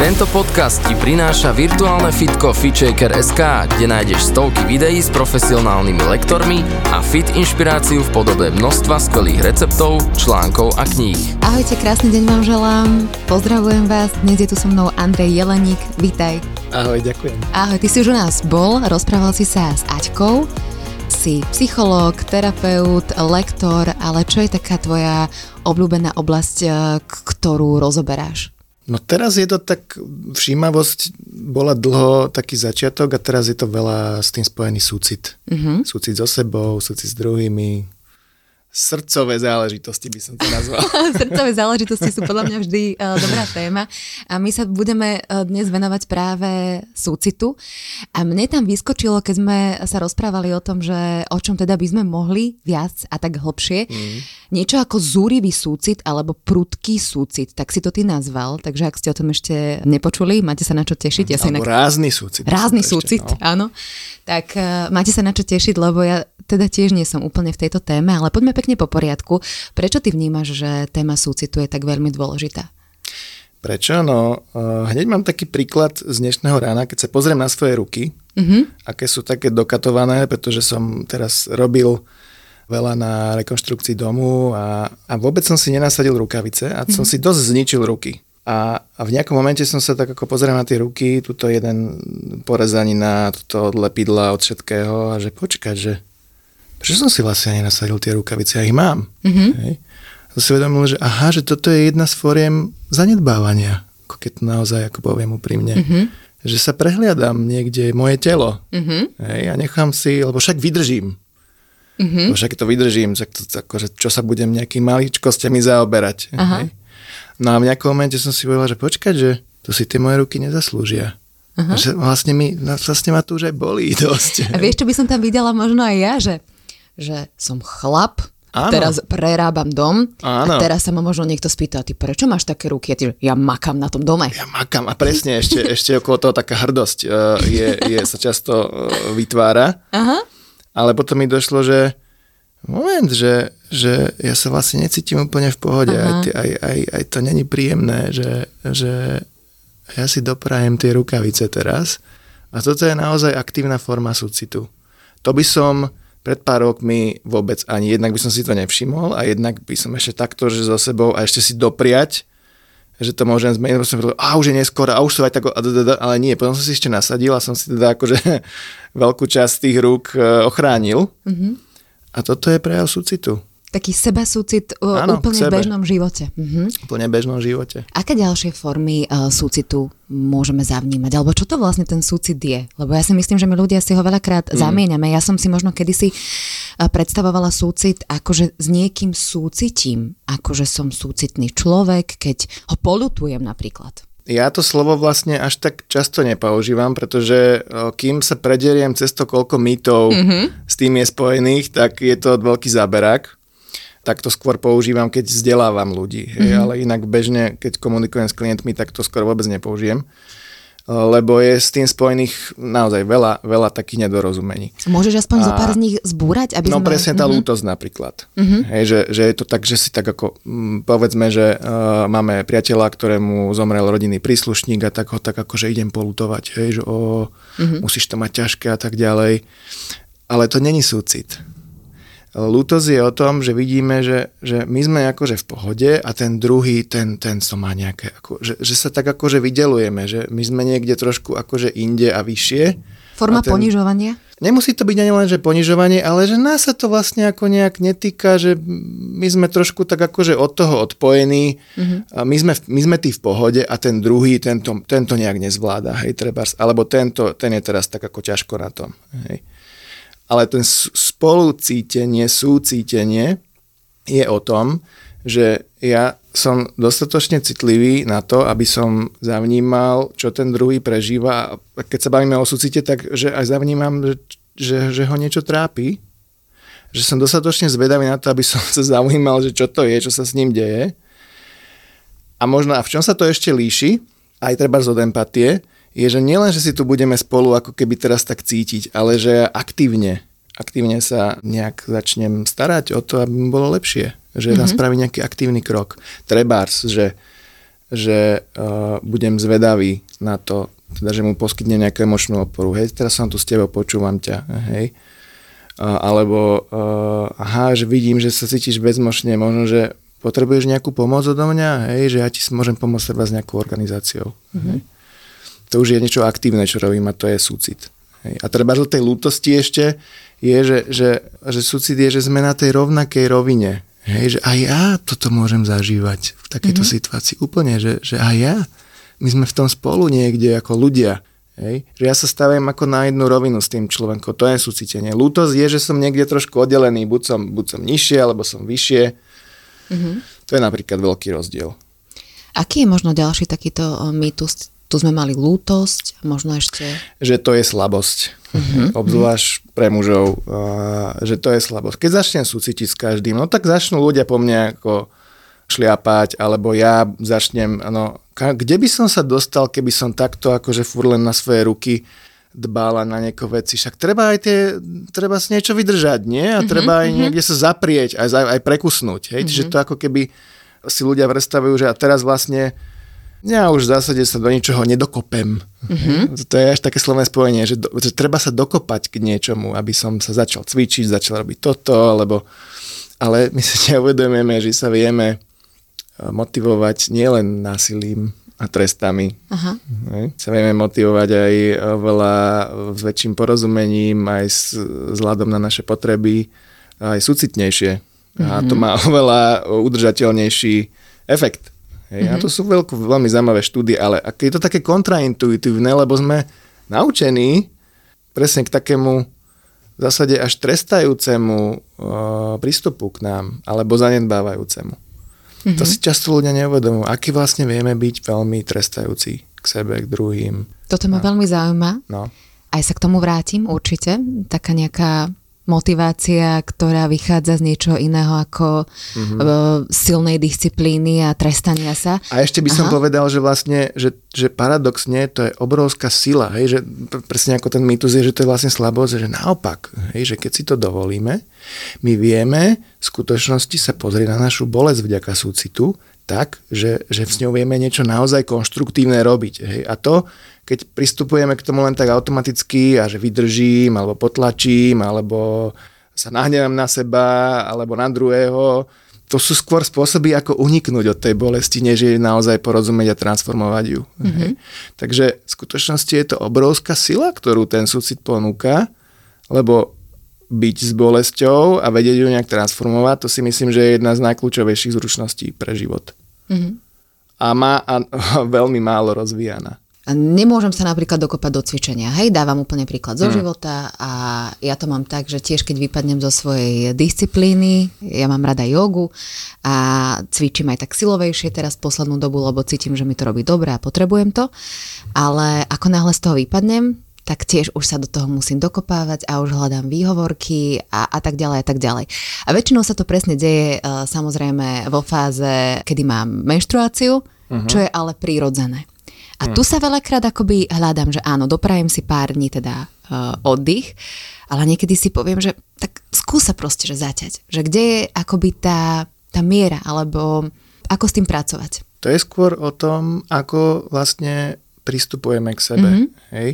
Tento podcast ti prináša virtuálne fitko FitShaker.sk, kde nájdeš stovky videí s profesionálnymi lektormi a fit inšpiráciu v podobe množstva skvelých receptov, článkov a kníh. Ahojte, krásny deň vám želám. Pozdravujem vás. Dnes je tu so mnou Andrej Jeleník. Vítaj. Ahoj, ďakujem. Ahoj, ty si už u nás bol, rozprával si sa s Aťkou. Si psychológ, terapeut, lektor, ale čo je taká tvoja obľúbená oblasť, eh, ktorú rozoberáš? No teraz je to tak, všímavosť bola dlho taký začiatok a teraz je to veľa s tým spojený súcit. Uh-huh. Súcit so sebou, súcit s druhými, srdcové záležitosti by som to nazval. Srdcové záležitosti sú podľa mňa vždy uh, dobrá téma a my sa budeme uh, dnes venovať práve súcitu a mne tam vyskočilo, keď sme sa rozprávali o tom, že o čom teda by sme mohli viac a tak hlbšie, mm. niečo ako zúrivý súcit alebo prudký súcit, tak si to ty nazval, takže ak ste o tom ešte nepočuli, máte sa na čo tešiť. Ja Alebo inak... rázny súcit. Rázny Ešte, súcit, no. áno. Tak uh, máte sa na čo tešiť, lebo ja teda tiež nie som úplne v tejto téme, ale poďme pekne po poriadku. Prečo ty vnímaš, že téma súcitu je tak veľmi dôležitá? Prečo? No, uh, hneď mám taký príklad z dnešného rána, keď sa pozriem na svoje ruky, uh-huh. aké sú také dokatované, pretože som teraz robil veľa na rekonštrukcii domu a, a vôbec som si nenasadil rukavice a som si dosť zničil ruky. A, a v nejakom momente som sa tak ako pozrel na tie ruky, tuto jeden porezanina, tuto od lepidla, od všetkého a že počkať, že prečo som si vlastne nenasadil tie rukavice, ja ich mám. Mm-hmm. Hej. Som si uvedomil, že aha, že toto je jedna z foriem zanedbávania, ako keď to naozaj, ako poviem úprimne. Mm-hmm. Že sa prehliadam niekde moje telo. Mm-hmm. Hej, a nechám si, lebo však vydržím. Mm-hmm. Lebo však to vydržím, tak to, akože, čo sa budem nejakými maličkostiami zaoberať. Aha. Hej. No a v nejakom momente som si povedal, že počkať, že to si tie moje ruky nezaslúžia. Aha. Že vlastne, mi, vlastne ma tu už aj bolí dosť. A vieš, čo by som tam videla možno aj ja, že, že som chlap, Áno. teraz prerábam dom Áno. a teraz sa ma možno niekto spýta, ty prečo máš také ruky? A ty, ja makám na tom dome. Ja makám a presne ešte, ešte okolo toho taká hrdosť uh, je, je, sa často uh, vytvára. Aha. Ale potom mi došlo, že moment, že, že ja sa vlastne necítim úplne v pohode. Aj, aj, aj, aj to není príjemné, že, že ja si doprajem tie rukavice teraz. A toto je naozaj aktívna forma súcitu. To by som pred pár rokmi vôbec ani jednak by som si to nevšimol a jednak by som ešte takto, že so sebou a ešte si dopriať, že to môžem zmeniť, som povedal, a už je neskoro, a už sú aj tak, ale nie, potom som si ešte nasadil a som si teda akože veľkú časť tých rúk e, ochránil. Mm-hmm. A toto je prejav súcitu. Taký sebasúcit uh, Áno, úplne v sebe. bežnom živote. Mhm. Úplne v bežnom živote. Aké ďalšie formy uh, súcitu môžeme zavnímať? Alebo čo to vlastne ten súcit je? Lebo ja si myslím, že my ľudia si ho veľakrát mm. zamieňame. Ja som si možno kedysi uh, predstavovala súcit akože s niekým súcitím. Akože som súcitný človek, keď ho polutujem napríklad. Ja to slovo vlastne až tak často nepoužívam, pretože kým sa prederiem cez to, koľko mýtov mm-hmm. s tým je spojených, tak je to veľký záberák. Tak to skôr používam, keď vzdelávam ľudí. Hej, mm-hmm. ale inak bežne, keď komunikujem s klientmi, tak to skôr vôbec nepoužijem. Lebo je s tým spojených naozaj veľa, veľa takých nedorozumení. Môžeš aspoň A- zo pár z nich zbúrať? Aby No sme... presne tá lútosť napríklad. Hej, že, že je to tak, že si tak ako, mm, povedzme, že uh, máme priateľa, ktorému zomrel rodinný príslušník a tak ho tak akože idem polutovať, hej, že o, musíš to mať ťažké a tak ďalej. Ale to není súcit. Lútosť je o tom, že vidíme, že, že my sme akože v pohode a ten druhý, ten, ten to má nejaké, ako, že, že sa tak akože vydelujeme, že my sme niekde trošku akože inde a vyššie. Forma a ten- ponižovania? Nemusí to byť ani len, že ponižovanie, ale že nás sa to vlastne ako nejak netýka, že my sme trošku tak akože od toho odpojení, mm-hmm. a my, sme, my sme tí v pohode a ten druhý, tento, tento nejak nezvláda, hej, trebárs, alebo tento, ten je teraz tak ako ťažko na tom, hej. Ale ten spolucítenie, súcítenie je o tom, že ja som dostatočne citlivý na to, aby som zavnímal, čo ten druhý prežíva. A keď sa bavíme o súcite, tak že aj zavnímam, že, že, že ho niečo trápi. Že som dostatočne zvedavý na to, aby som sa zaujímal, že čo to je, čo sa s ním deje. A možno, a v čom sa to ešte líši, aj treba od empatie, je, že nielen, že si tu budeme spolu ako keby teraz tak cítiť, ale že aktívne, aktívne sa nejak začnem starať o to, aby mi bolo lepšie. Že mm-hmm. spraví nejaký aktívny krok. Trebárs, že, že uh, budem zvedavý na to, teda, že mu poskytne nejakú emočnú oporu. Hej, teraz som tu s tebou, počúvam ťa. Hej. Uh, alebo uh, aha, že vidím, že sa cítiš bezmočne, možno, že potrebuješ nejakú pomoc odo mňa, hej, že ja ti môžem pomôcť treba s nejakou organizáciou. Mm-hmm. Hej to už je niečo aktívne, čo robím a to je súcit. Hej. A treba do tej lútosti ešte je, že, že, že súcit je, že sme na tej rovnakej rovine. Hej, že aj ja toto môžem zažívať v takejto mm-hmm. situácii. Úplne, že, že aj ja. My sme v tom spolu niekde ako ľudia. Hej? Že ja sa stavím ako na jednu rovinu s tým človekom. To je súcitenie. Lútosť je, že som niekde trošku oddelený. Buď som, buď som nižšie, alebo som vyššie. Mm-hmm. To je napríklad veľký rozdiel. Aký je možno ďalší takýto mýtus tu sme mali lútosť, možno ešte... Že to je slabosť. Uh-huh. Obzvlášť pre mužov, že to je slabosť. Keď začnem súcitiť s každým, no tak začnú ľudia po mne ako šliapať, alebo ja začnem, no, kde by som sa dostal, keby som takto akože fur len na svoje ruky dbala na nieko veci. Však treba aj tie, treba si niečo vydržať, nie? A treba aj uh-huh. niekde sa zaprieť, aj, aj prekusnúť. Hej? Uh-huh. Čiže to ako keby si ľudia predstavujú, že a teraz vlastne ja už v zásade sa do ničoho nedokopem. Mm-hmm. To je až také slovné spojenie, že, do, že treba sa dokopať k niečomu, aby som sa začal cvičiť, začal robiť toto, alebo... Ale my sa neuvedomujeme, že sa vieme e, motivovať nielen násilím a trestami. Aha. Sa vieme motivovať aj oveľa s väčším porozumením, aj s vzhľadom na naše potreby, aj súcitnejšie. Mm-hmm. A to mhm. má oveľa udržateľnejší efekt. Hej, mm-hmm. A to sú veľkú, veľmi zaujímavé štúdie, ale je to také kontraintuitívne, lebo sme naučení presne k takému v zásade až trestajúcemu uh, prístupu k nám, alebo zanedbávajúcemu. Mm-hmm. To si často ľudia neuvedomujú, aký vlastne vieme byť veľmi trestajúci k sebe, k druhým. Toto ma no. veľmi zaujíma. No. Aj sa k tomu vrátim určite. Taká nejaká motivácia, ktorá vychádza z niečoho iného ako mm-hmm. silnej disciplíny a trestania sa. A ešte by som Aha. povedal, že vlastne, že, že paradoxne to je obrovská sila, hej, že presne ako ten mýtus je, že to je vlastne slabosť, že naopak, hej, že keď si to dovolíme, my vieme v skutočnosti sa pozrieť na našu bolesť vďaka súcitu, tak, že, že s ňou vieme niečo naozaj konštruktívne robiť. Hej. A to, keď pristupujeme k tomu len tak automaticky a že vydržím, alebo potlačím, alebo sa nahnevám na seba, alebo na druhého, to sú skôr spôsoby, ako uniknúť od tej bolesti, než je naozaj porozumieť a transformovať ju. Mm-hmm. Takže v skutočnosti je to obrovská sila, ktorú ten súcit ponúka, lebo byť s bolesťou a vedieť ju nejak transformovať, to si myslím, že je jedna z najkľúčovejších zručností pre život. Mm-hmm. A má a, a veľmi málo rozvíjana. A nemôžem sa napríklad dokopať do cvičenia. Hej, dávam úplne príklad zo mm. života a ja to mám tak, že tiež keď vypadnem zo svojej disciplíny, ja mám rada jogu a cvičím aj tak silovejšie teraz poslednú dobu, lebo cítim, že mi to robí dobre a potrebujem to. Ale ako náhle z toho vypadnem, tak tiež už sa do toho musím dokopávať a už hľadám výhovorky a, a tak ďalej a tak ďalej. A väčšinou sa to presne deje uh, samozrejme vo fáze, kedy mám menštruáciu, uh-huh. čo je ale prírodzené. A uh-huh. tu sa veľakrát akoby hľadám, že áno, doprajem si pár dní teda uh, oddych, ale niekedy si poviem, že tak skúsa proste, že zaťať. Že kde je akoby tá, tá miera, alebo ako s tým pracovať. To je skôr o tom, ako vlastne pristupujeme k sebe. Mm-hmm. Hej?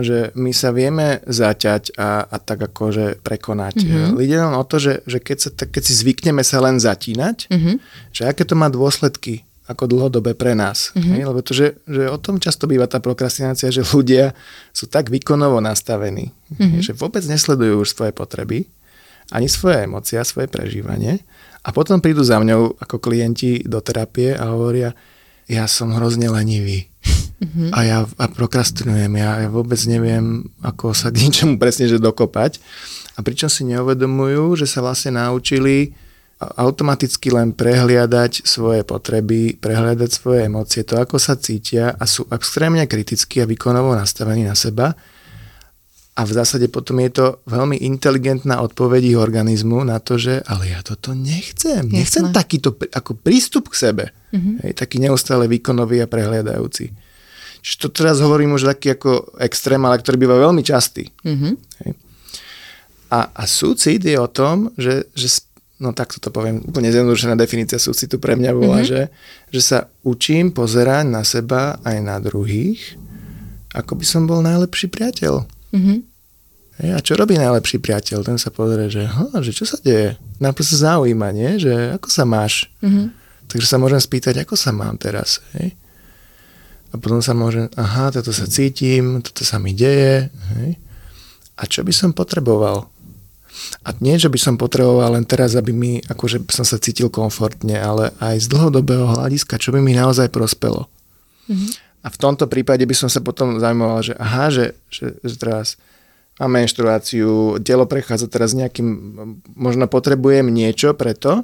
Že my sa vieme zaťať a, a tak akože prekonať. Mm-hmm. Ide len o to, že, že keď, sa, keď si zvykneme sa len zatínať, mm-hmm. že aké to má dôsledky ako dlhodobé pre nás. Mm-hmm. Hej? Lebo to, že, že o tom často býva tá prokrastinácia, že ľudia sú tak výkonovo nastavení, mm-hmm. že vôbec nesledujú už svoje potreby, ani svoje emócie, svoje prežívanie a potom prídu za mňou ako klienti do terapie a hovoria, ja som hrozne lenivý Mm-hmm. A ja a prokrastinujem, ja, ja vôbec neviem, ako sa k ničomu presne že dokopať. A pričom si neuvedomujú, že sa vlastne naučili automaticky len prehliadať svoje potreby, prehliadať svoje emócie, to ako sa cítia a sú extrémne kriticky a výkonovo nastavení na seba. A v zásade potom je to veľmi inteligentná odpoveď ich organizmu na to, že ale ja toto nechcem. Nechcem Jasne. takýto ako prístup k sebe. Mm-hmm. Hej, taký neustále výkonový a prehliadajúci. Čiže to teraz hovorím už taký ako extrém, ale ktorý býva veľmi častý. Mm-hmm. Hej. A, a súcit je o tom, že, že no takto to poviem, úplne zjednodušená definícia súcitu pre mňa bola, mm-hmm. že, že sa učím pozerať na seba aj na druhých, ako by som bol najlepší priateľ. Mm-hmm. Hej, a čo robí najlepší priateľ? Ten sa pozrie, že, že čo sa deje? Najprv sa zaujíma, nie? že ako sa máš? Mm-hmm. Takže sa môžem spýtať, ako sa mám teraz. Hej? A potom sa môžem, aha, toto sa cítim, toto sa mi deje. Hej? A čo by som potreboval? A nie, že by som potreboval len teraz, aby mi, akože som sa cítil komfortne, ale aj z dlhodobého hľadiska, čo by mi naozaj prospelo. Mm-hmm. A v tomto prípade by som sa potom zaujímaval, že aha, že, že, že teraz mám menštruáciu, telo prechádza teraz nejakým, možno potrebujem niečo preto,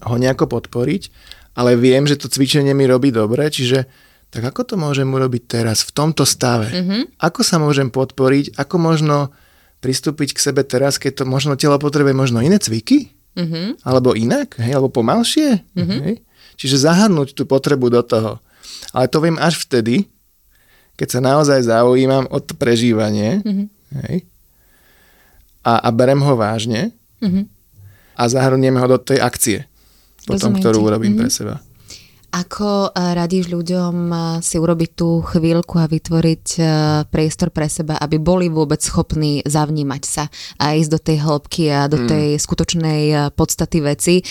ho nejako podporiť, ale viem, že to cvičenie mi robí dobre, čiže tak ako to môžem urobiť teraz v tomto stave? Mm-hmm. Ako sa môžem podporiť? Ako možno pristúpiť k sebe teraz, keď to možno telo potrebuje možno iné cviky? Mm-hmm. Alebo inak? Hej? Alebo pomalšie? Mm-hmm. Hej? Čiže zahrnúť tú potrebu do toho. Ale to viem až vtedy, keď sa naozaj zaujímam o to prežívanie mm-hmm. hej? A, a berem ho vážne mm-hmm. a zahrniem ho do tej akcie potom, ktorú urobím mm-hmm. pre seba. Ako eh, radíš ľuďom eh, si urobiť tú chvíľku a vytvoriť eh, priestor pre seba, aby boli vôbec schopní zavnímať sa a ísť do tej hĺbky a do mm. tej skutočnej podstaty veci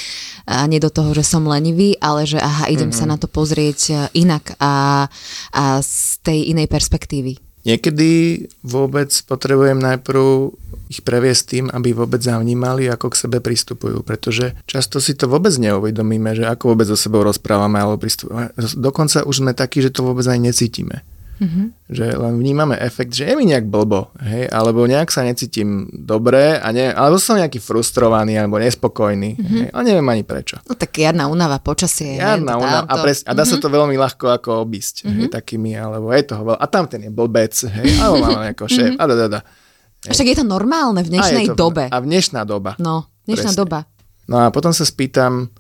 a nie do toho, že som lenivý, ale že aha, idem mm-hmm. sa na to pozrieť inak a, a z tej inej perspektívy. Niekedy vôbec potrebujem najprv ich previesť tým, aby vôbec zavnímali, ako k sebe pristupujú, pretože často si to vôbec neuvedomíme, že ako vôbec so sebou rozprávame alebo pristupujeme. Dokonca už sme takí, že to vôbec aj necítime. Mm-hmm. Že len vnímame efekt, že je mi nejak blbo, hej, alebo nejak sa necítim dobre, a ne, alebo som nejaký frustrovaný alebo nespokojný, mm-hmm. hej, ale neviem ani prečo. No tak jarná únava, počasie. Jarná únava a, pres, a dá mm-hmm. sa mhm. to veľmi ľahko ako obísť, mm-hmm. hej, mhm. takými, alebo je toho veľa, a tam ten je blbec, hej, alebo máme nejakého šéf, mm-hmm. a da, da, da. Však je to normálne v dnešnej a to, dobe. A v dnešná doba. No, dnešná Presne. doba. No a potom sa spýtam,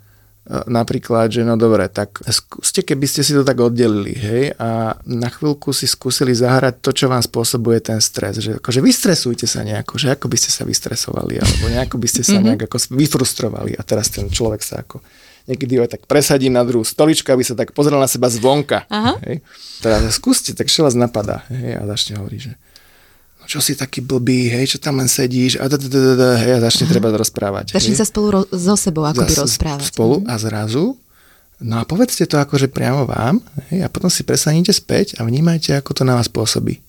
napríklad, že no dobre, tak skúste, keby ste si to tak oddelili, hej, a na chvíľku si skúsili zahrať to, čo vám spôsobuje ten stres, že akože vystresujte sa nejako, že ako by ste sa vystresovali, alebo nejako by ste sa mhm. nejak ako vyfrustrovali a teraz ten človek sa ako niekedy ho tak presadí na druhú stoličku, aby sa tak pozrel na seba zvonka. Aha. Hej. Teraz skúste, tak čo vás napadá, hej, a začne hovoriť, že čo si taký blbý, hej, čo tam len sedíš a, hej, a začne treba rozprávať. Začne sa spolu ro- so sebou akoby rozprávať. Spolu a zrazu No a povedzte to akože priamo vám hej, a potom si presanite späť a vnímajte, ako to na vás pôsobí.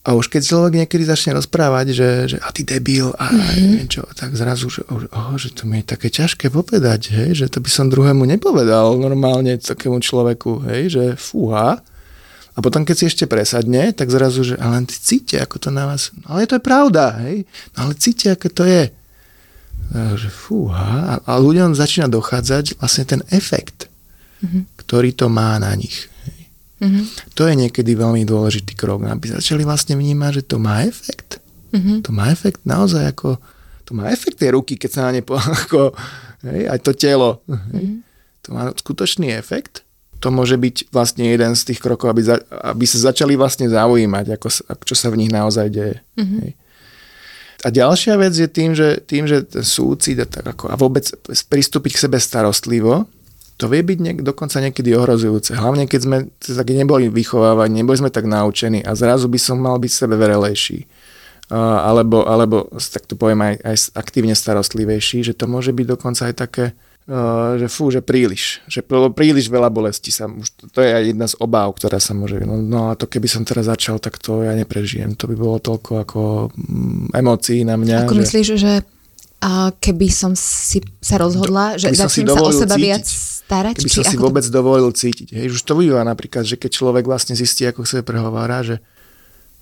A už keď človek niekedy začne rozprávať, že, že a ty debil a mm-hmm. čo, tak zrazu, že, oh, že to mi je také ťažké povedať, hej, že to by som druhému nepovedal normálne takému človeku, hej, že fúha. A potom, keď si ešte presadne, tak zrazu, že ale ty cíte, ako to na vás... No, ale to je pravda, hej? No ale cíte, ako to je. Takže fúha. A, a ľuďom začína dochádzať vlastne ten efekt, mm-hmm. ktorý to má na nich. Hej? Mm-hmm. To je niekedy veľmi dôležitý krok, aby začali vlastne vnímať, že to má efekt. Mm-hmm. To má efekt naozaj ako... To má efekt tej ruky, keď sa na ne po, ako, hej, aj to telo. Hej. Mm-hmm. To má skutočný efekt to môže byť vlastne jeden z tých krokov, aby, za, aby sa začali vlastne zaujímať, ako, čo sa v nich naozaj deje. Mm-hmm. A ďalšia vec je tým, že, tým, že súcit a, tak ako, a vôbec pristúpiť k sebe starostlivo, to vie byť niek- dokonca niekedy ohrozujúce. Hlavne keď sme tak neboli vychovávaní, neboli sme tak naučení a zrazu by som mal byť sebe verelejší. Uh, alebo, alebo, tak to poviem, aj, aj aktívne starostlivejší, že to môže byť dokonca aj také, že fú, že príliš, že príliš veľa bolesti sa, už to, to je aj jedna z obáv, ktorá sa môže, no, no a to keby som teraz začal, tak to ja neprežijem, to by bolo toľko ako mm, emócií na mňa. Ako že... myslíš, že a keby som si sa rozhodla, že začnem sa o seba cítiť, viac starať? Keby som si to... vôbec dovolil cítiť. Hej, už to býva napríklad, že keď človek vlastne zistí, ako sa prehovára, že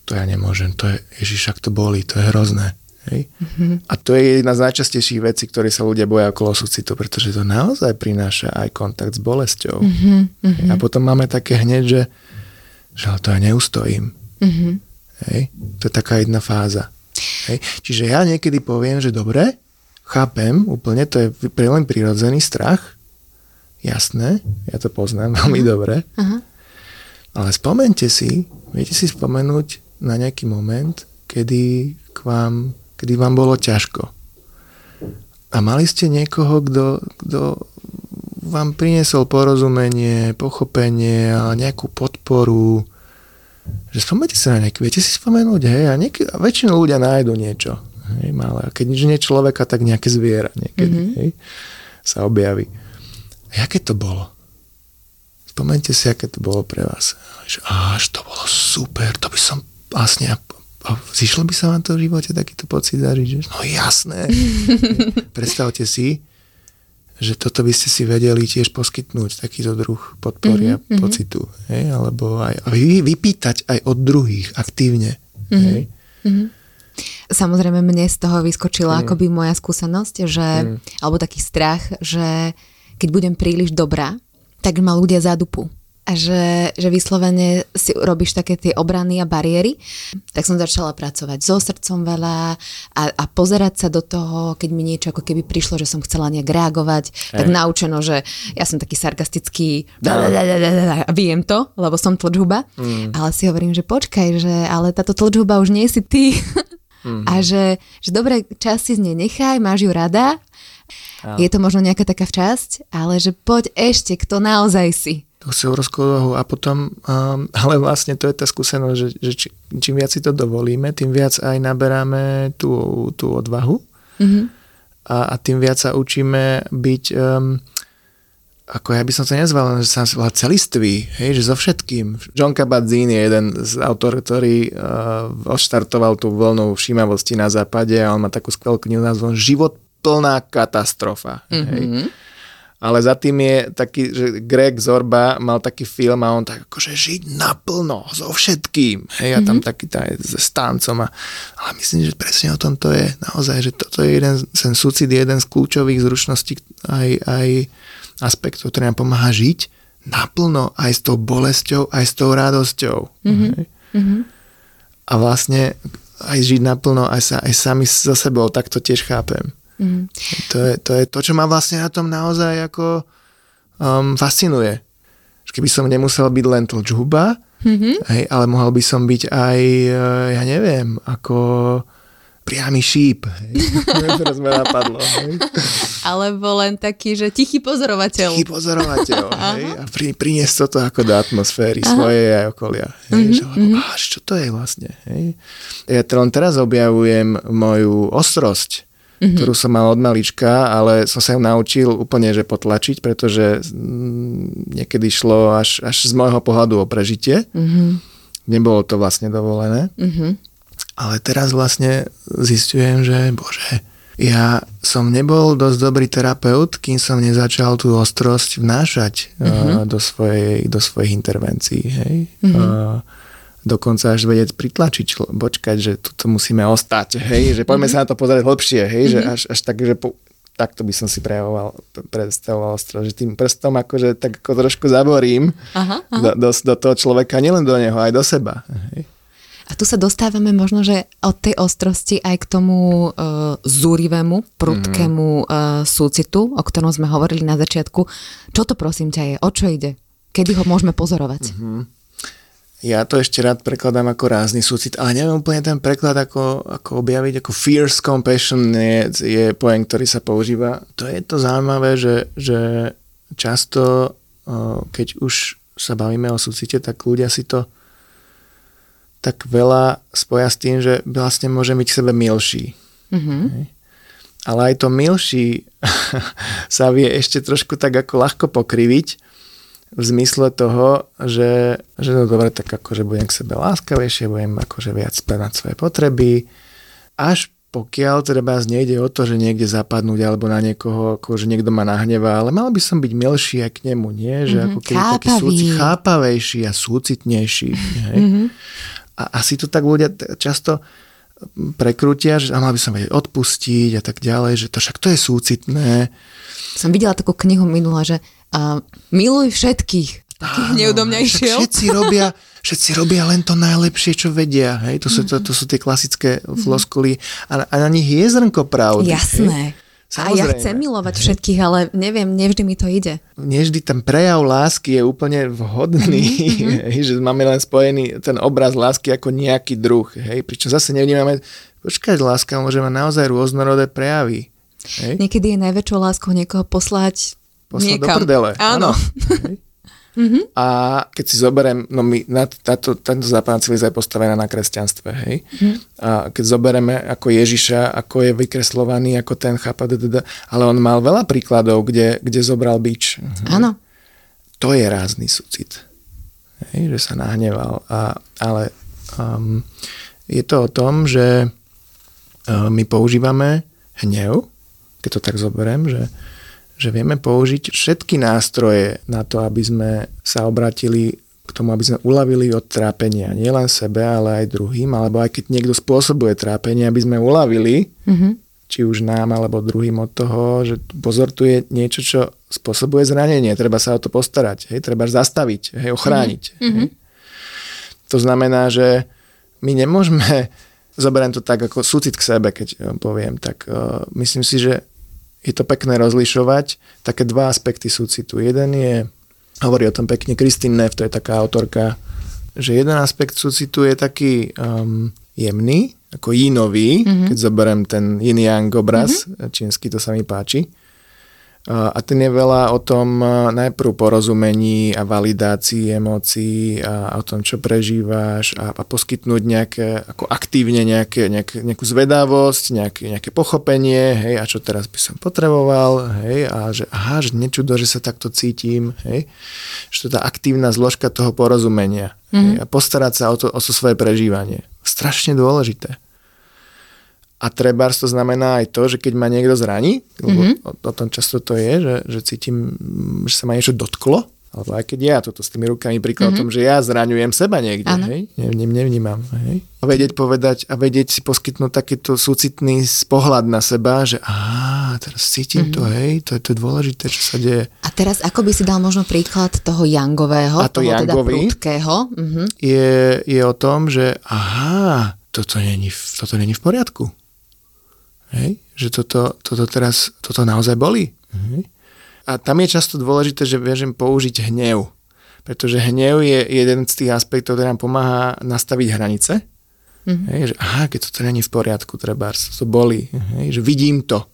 to ja nemôžem, to je, ježiš, ak to boli, to je hrozné. Hej? Mm-hmm. A to je jedna z najčastejších vecí, ktoré sa ľudia boja okolo súcitu, pretože to naozaj prináša aj kontakt s bolesťou. Mm-hmm. A potom máme také hneď, že, že to ja neustojím. Mm-hmm. Hej? To je taká jedna fáza. Hej? Čiže ja niekedy poviem, že dobre, chápem úplne, to je veľmi prirodzený strach, Jasné, ja to poznám veľmi dobre. Aha. Ale spomente si, viete si spomenúť na nejaký moment, kedy, k vám, kedy vám bolo ťažko. A mali ste niekoho, kto, kto vám priniesol porozumenie, pochopenie a nejakú podporu. Že spomente sa na nejaký, viete si spomenúť, hej, a, nieky, a väčšinou ľudia nájdu niečo. Hej, malé. A keď nič nie človeka, tak nejaké zviera niekedy, mm-hmm. hej, sa objaví. A aké to bolo? Spomente si, aké to bolo pre vás. Že, až to bolo super, to by som vlastne... Zišlo by sa vám to v živote takýto pocit zažiť? Že, no jasné. Predstavte si, že toto by ste si vedeli tiež poskytnúť, takýto druh podpory mm-hmm. a mhm. pocitu. Hej? Alebo aj vy, vypýtať aj od druhých aktívne. Mm-hmm. Hej? Mm-hmm. Samozrejme, mne z toho vyskočila mm. akoby moja skúsenosť, že, mm. alebo taký strach, že keď budem príliš dobrá, tak ma ľudia zadupu a že, že vyslovene si robíš také tie obrany a bariéry, tak som začala pracovať so srdcom veľa a, a pozerať sa do toho, keď mi niečo ako keby prišlo, že som chcela nejak reagovať, Ej. tak naučeno, že ja som taký sarkastický a viem to, lebo som tlčhuba, mm. ale si hovorím, že počkaj, že ale táto tlčhuba už nie si ty mm. a že, že dobre, čas si z nej nechaj, máš ju rada je to možno nejaká taká časť, ale že poď ešte, kto naozaj si. Obrovskú úlohu a potom, um, ale vlastne to je tá skúsenosť, že, že či, čím viac si to dovolíme, tým viac aj naberáme tú, tú odvahu mm-hmm. a, a tým viac sa učíme byť um, ako ja by som to nezval, že sa volá celistvý, hej, že so všetkým. John Kabat-Zinn je jeden z autor, ktorý uh, odštartoval tú vlnu všímavosti na západe a on má takú skvelú knihu názvom Život plná katastrofa. Mm-hmm. Hej. Ale za tým je taký, že Greg Zorba mal taký film a on tak akože žiť naplno, so všetkým. Hej, mm-hmm. a tam mhm. taký tá s táncom. A, ale myslím, že presne o tom to je naozaj, že toto je jeden, ten súcit je jeden z kľúčových zručností aj, aj aspektov, ktorý nám pomáha žiť naplno aj s tou bolesťou, aj s tou radosťou. Mm-hmm. Hej. Mm-hmm. A vlastne aj žiť naplno, aj, sa, aj sami so sebou, tak to tiež chápem. Mm. To, je, to je to, čo ma vlastne na tom naozaj ako um, fascinuje. Keby som nemusel byť len tlčhuba, mm-hmm. hej, ale mohol by som byť aj, eh, ja neviem, ako priamy šíp. Hej. Teraz ma napadlo. Hej. Alebo len taký, že tichý pozorovateľ. Tichý pozorovateľ. hej, a pri, priniesť toto ako do atmosféry Aha. svojej aj okolia. Hej, mm-hmm. že, mm-hmm. až čo to je vlastne? Hej. Ja len teraz objavujem moju ostrosť mm-hmm. ktorú som mal od malička, ale som sa ju naučil úplne, že potlačiť, pretože mm, niekedy šlo až, až z môjho pohľadu o prežitie. Mm-hmm. Nebolo to vlastne dovolené. Mm-hmm. Ale teraz vlastne zistujem, že bože, ja som nebol dosť dobrý terapeut, kým som nezačal tú ostrosť vnášať mm-hmm. uh, do, svojej, do svojich intervencií. Hej? Mm-hmm. Uh, dokonca až vedieť pritlačiť, počkať, že tu musíme ostať, hej, že poďme mm-hmm. sa na to pozrieť hlbšie, hej, mm-hmm. že až, až tak, že po, takto by som si prejavoval, predstavoval ostro, že tým prstom akože tak ako trošku zaborím aha, aha. Do, do, do toho človeka, nielen do neho, aj do seba. Hej. A tu sa dostávame možno, že od tej ostrosti aj k tomu uh, zúrivému, prudkému uh, súcitu, o ktorom sme hovorili na začiatku. Čo to prosím ťa je? O čo ide? Kedy ho môžeme pozorovať? Mm-hmm. Ja to ešte rád prekladám ako rázny súcit, ale neviem úplne ten preklad ako, ako objaviť, ako fierce compassion je, je pojem, ktorý sa používa. To je to zaujímavé, že, že často, keď už sa bavíme o súcite, tak ľudia si to tak veľa spoja s tým, že vlastne môže byť k sebe milší. Mm-hmm. Ale aj to milší sa vie ešte trošku tak ako ľahko pokriviť, v zmysle toho, že, že no dobre, tak akože budem k sebe láskavejšie, budem akože viac splňať svoje potreby, až pokiaľ treba nejde o to, že niekde zapadnúť alebo na niekoho, ako že niekto ma nahnevá, ale mal by som byť milší aj k nemu, nie? Že mm-hmm. ako keby taký súcit, chápavejší a súcitnejší. Hej? Mm-hmm. A asi to tak ľudia často prekrútia, že mal by som vedieť odpustiť a tak ďalej, že to však to je súcitné. Som videla takú knihu minula, že a miluj všetkých. Takých mňa išiel. Všetci robia, všetci robia len to najlepšie, čo vedia. Hej? To, sú, to, to sú tie klasické mm-hmm. floskuly a, a na nich je zrnko pravdy. Jasné. Hej? A ja chcem milovať všetkých, ale neviem, nevždy mi to ide. Nevždy ten prejav lásky je úplne vhodný, mm-hmm. hej, že máme len spojený ten obraz lásky ako nejaký druh, hej, pričom zase nevnímame, počkať, láska môže mať naozaj rôznorodé prejavy. Hej. Niekedy je najväčšou láskou niekoho poslať, poslať niekam. do prdele. Áno. Mm-hmm. A keď si zoberiem, no my, na, táto, táto západná civilizácia je postavená na kresťanstve, hej. Mm-hmm. A keď zoberieme ako Ježiša, ako je vykreslovaný, ako ten chápa, ale on mal veľa príkladov, kde, kde zobral bič. Áno. To je rázny súcit. Hej, že sa nahneval. A, ale um, je to o tom, že uh, my používame hnev, keď to tak zoberiem, že že vieme použiť všetky nástroje na to, aby sme sa obratili k tomu, aby sme uľavili od trápenia. Nielen sebe, ale aj druhým, alebo aj keď niekto spôsobuje trápenie, aby sme uľavili, mm-hmm. či už nám, alebo druhým od toho, že pozor, tu je niečo, čo spôsobuje zranenie, treba sa o to postarať, hej, treba zastaviť, hej, ochrániť. Mm-hmm. Hej. To znamená, že my nemôžeme, zoberiem to tak ako súcit k sebe, keď poviem, tak uh, myslím si, že je to pekné rozlišovať. Také dva aspekty súcitu. Jeden je, hovorí o tom pekne Kristín Neff, to je taká autorka, že jeden aspekt súcitu je taký um, jemný, ako jínový, mm-hmm. keď zoberiem ten yin-yang obraz, mm-hmm. čínsky, to sa mi páči. A ten je veľa o tom najprv porozumení a validácii emócií a o tom, čo prežíváš a, a poskytnúť nejaké, ako aktívne nejaké, nejaké, nejakú zvedavosť, nejaké, nejaké pochopenie, hej, a čo teraz by som potreboval, hej, a že aha, že nečudo, že sa takto cítim, hej, že to je tá aktívna zložka toho porozumenia mm-hmm. hej, a postarať sa o to, o to svoje prežívanie. Strašne dôležité. A trebárs to znamená aj to, že keď ma niekto zraní, lebo mm-hmm. o, o tom často to je, že, že cítim, že sa ma niečo dotklo, alebo aj keď ja toto s tými rukami príklad mm-hmm. o tom, že ja zraňujem seba niekde, ano. hej, nevním, nevnímam, hej. A vedieť povedať a vedieť si poskytnúť takýto súcitný pohľad na seba, že á, teraz cítim mm-hmm. to, hej, to je to dôležité, čo sa deje. A teraz ako by si dal možno príklad toho jangového, a to toho jangový teda prúdkého? Mm-hmm. Je, je o tom, že aha, toto není, toto není v poriadku. Hej? Že toto, toto teraz, toto naozaj boli. Hej? A tam je často dôležité, že vieme použiť hnev. Pretože hnev je jeden z tých aspektov, ktorý nám pomáha nastaviť hranice. Mm-hmm. Hej, že aha, keď to není v poriadku, treba, to boli. Hej, že vidím to.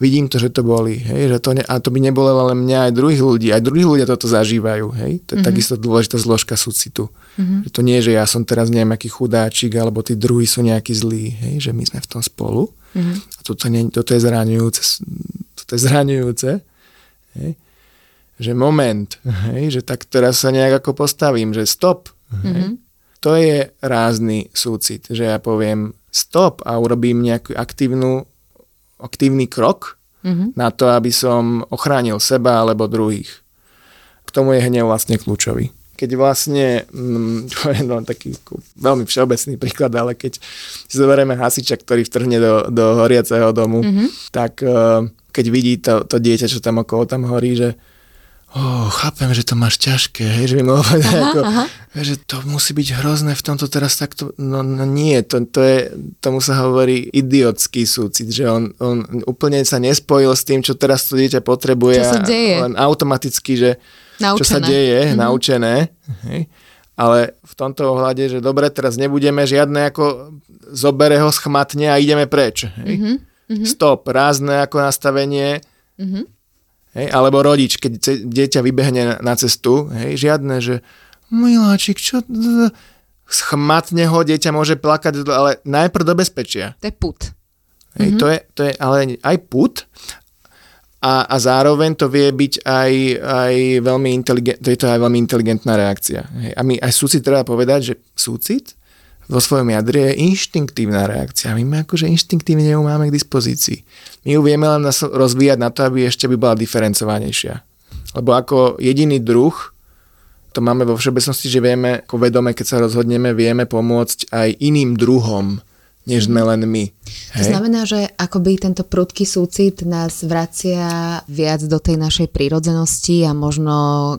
Vidím to, že to boli. Hej, že to ne, a to by nebolo len mňa, aj druhých ľudí. Aj druhí ľudia toto zažívajú. Hej. To je mm-hmm. takisto dôležitá zložka súcitu. Mm-hmm. Že to nie, že ja som teraz nejaký chudáčik, alebo tí druhí sú nejakí zlí. Hej, že my sme v tom spolu. Mm-hmm. A toto, nie, toto je zraňujúce. Toto je zraňujúce. Hej. Že moment, hej, že tak teraz sa nejak ako postavím, že stop. Hej. Mm-hmm. To je rázny súcit, že ja poviem stop a urobím nejakú aktívnu, aktívny krok mm-hmm. na to, aby som ochránil seba alebo druhých. K tomu je hnev vlastne kľúčový keď vlastne, mm, to je no, taký veľmi všeobecný príklad, ale keď si zoberieme hasiča, ktorý vtrhne do, do horiaceho domu, mm-hmm. tak uh, keď vidí to, to dieťa, čo tam okolo tam horí, že oh, chápem, že to máš ťažké, hej, že by mohol povedať, aha, ako, aha. že to musí byť hrozné v tomto teraz takto, no, no nie, to, to je, tomu sa hovorí idiotský súcit, že on, on úplne sa nespojil s tým, čo teraz to dieťa potrebuje. Čo sa deje. Len automaticky, že naučené. čo sa deje, mm-hmm. naučené. Hej. Ale v tomto ohľade, že dobre, teraz nebudeme žiadne ako zobere ho schmatne a ideme preč. Hej. Mm-hmm. Stop, rázne ako nastavenie. Mm-hmm. Hej, alebo rodič, keď dieťa vybehne na cestu, hej, žiadne, že miláčik, čo... Schmatne ho, dieťa môže plakať, ale najprv do bezpečia. To je put. Hej, mm-hmm. to, je, to je ale aj put, a, a zároveň to vie byť aj, aj veľmi inteligent, to je to aj veľmi inteligentná reakcia. Hej. A my aj súcit treba povedať, že súcit vo svojom jadre je inštinktívna reakcia. My, my akože inštinktívne ju máme k dispozícii. My ju vieme len rozvíjať na to, aby ešte by bola diferencovanejšia. Lebo ako jediný druh, to máme vo všeobecnosti, že vieme, ako vedome, keď sa rozhodneme, vieme pomôcť aj iným druhom než sme len my. Hej? To znamená, že akoby tento prudký súcit nás vracia viac do tej našej prírodzenosti a možno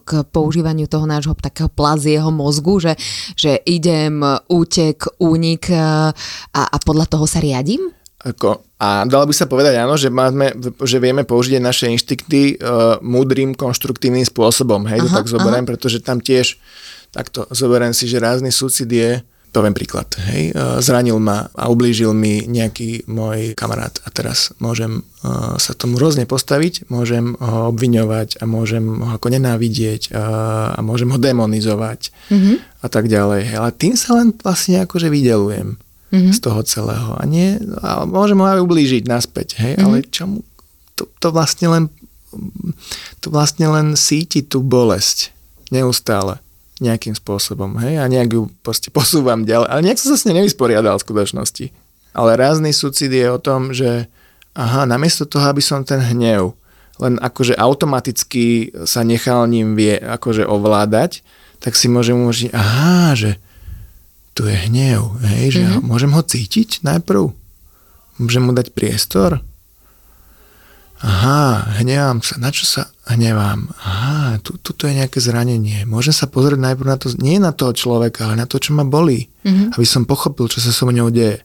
k používaniu toho nášho takého plazieho mozgu, že, že idem, útek, únik a, a podľa toho sa riadím? Ako, a dalo by sa povedať áno, že, máme, že vieme použiť naše inštikty uh, múdrym, konštruktívnym spôsobom. Hej, aha, to tak zoberiem, aha. pretože tam tiež takto zoberiem si, že rázny súcit je Poviem príklad, hej, e, zranil ma a ublížil mi nejaký môj kamarát a teraz môžem uh, sa tomu rôzne postaviť, môžem ho obviňovať a môžem ho ako nenávidieť a, a môžem ho demonizovať mm-hmm. a tak ďalej. Hej, ale tým sa len vlastne akože vydelujem mm-hmm. z toho celého a, nie, a môžem ho aj ublížiť naspäť, hej, mm-hmm. ale čomu to, to vlastne len to vlastne len síti tú bolesť neustále nejakým spôsobom, hej, a nejak ju proste posúvam ďalej, ale nejak som sa s ňou nevysporiadal v skutočnosti. Ale rázny sucid je o tom, že aha, namiesto toho, aby som ten hnev len akože automaticky sa nechal ním vie akože ovládať, tak si môžem umožniť, aha, že tu je hnev, hej, že mm-hmm. môžem ho cítiť najprv, môžem mu dať priestor, aha, hnevám sa, na čo sa hnevám? Aha, tu, tuto je nejaké zranenie. Môžem sa pozrieť najprv na to, nie na toho človeka, ale na to, čo ma bolí. Mm-hmm. Aby som pochopil, čo sa so mnou deje.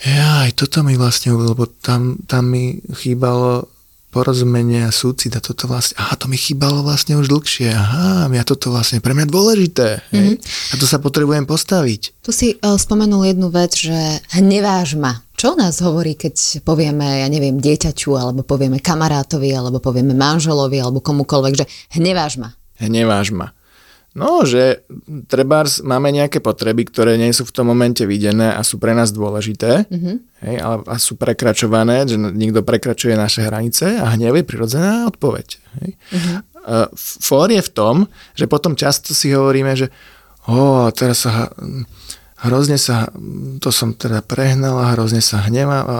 Ja, aj toto mi vlastne lebo tam, tam mi chýbalo porozumenie a súcit a toto vlastne, aha, to mi chýbalo vlastne už dlhšie, aha, ja toto vlastne pre mňa dôležité, hej? Mm-hmm. A to sa potrebujem postaviť. Tu si uh, spomenul jednu vec, že hneváš ma. Čo nás hovorí, keď povieme, ja neviem, dieťaťu, alebo povieme kamarátovi, alebo povieme manželovi, alebo komukoľvek, že hneváš ma? Hneváš ma. No, že trebárs máme nejaké potreby, ktoré nie sú v tom momente videné a sú pre nás dôležité, mm-hmm. hej, ale a sú prekračované, že niekto prekračuje naše hranice a hnev je prirodzená odpoveď. Hej. Mm-hmm. Fór je v tom, že potom často si hovoríme, že o, teraz sa hrozne sa, to som teda prehnal a hrozne sa hnevám a,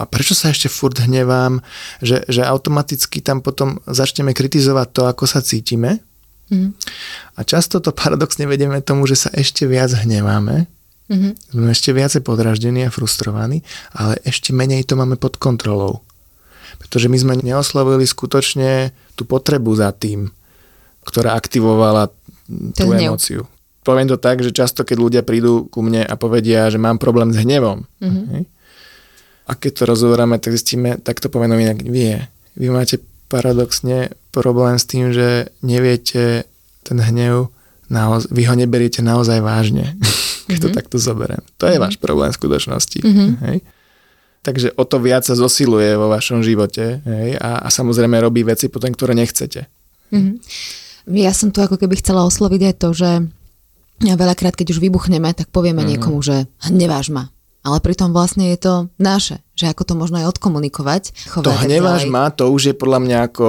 a prečo sa ešte furt hnevám, že, že automaticky tam potom začneme kritizovať to, ako sa cítime mm. a často to paradoxne vedieme tomu, že sa ešte viac hneváme, mm-hmm. sme ešte viacej podraždení a frustrovaní, ale ešte menej to máme pod kontrolou. Pretože my sme neoslovili skutočne tú potrebu za tým, ktorá aktivovala tú emóciu poviem to tak, že často, keď ľudia prídu ku mne a povedia, že mám problém s hnevom, mm-hmm. a keď to rozhovoráme, tak zistíme, tak to poviem inak, vie. Vy máte paradoxne problém s tým, že neviete ten hnev, naoz- vy ho neberiete naozaj vážne, keď mm-hmm. to takto zoberiem. To je mm-hmm. váš problém v skutočnosti. Mm-hmm. Hej? Takže o to viac sa zosiluje vo vašom živote hej? A, a samozrejme robí veci potom, ktoré nechcete. Mm-hmm. Ja som tu ako keby chcela osloviť aj to, že a veľakrát, keď už vybuchneme, tak povieme mm-hmm. niekomu, že hneváš ma. Ale pritom vlastne je to naše, že ako to možno aj odkomunikovať. To hneváš ma, to už je podľa mňa ako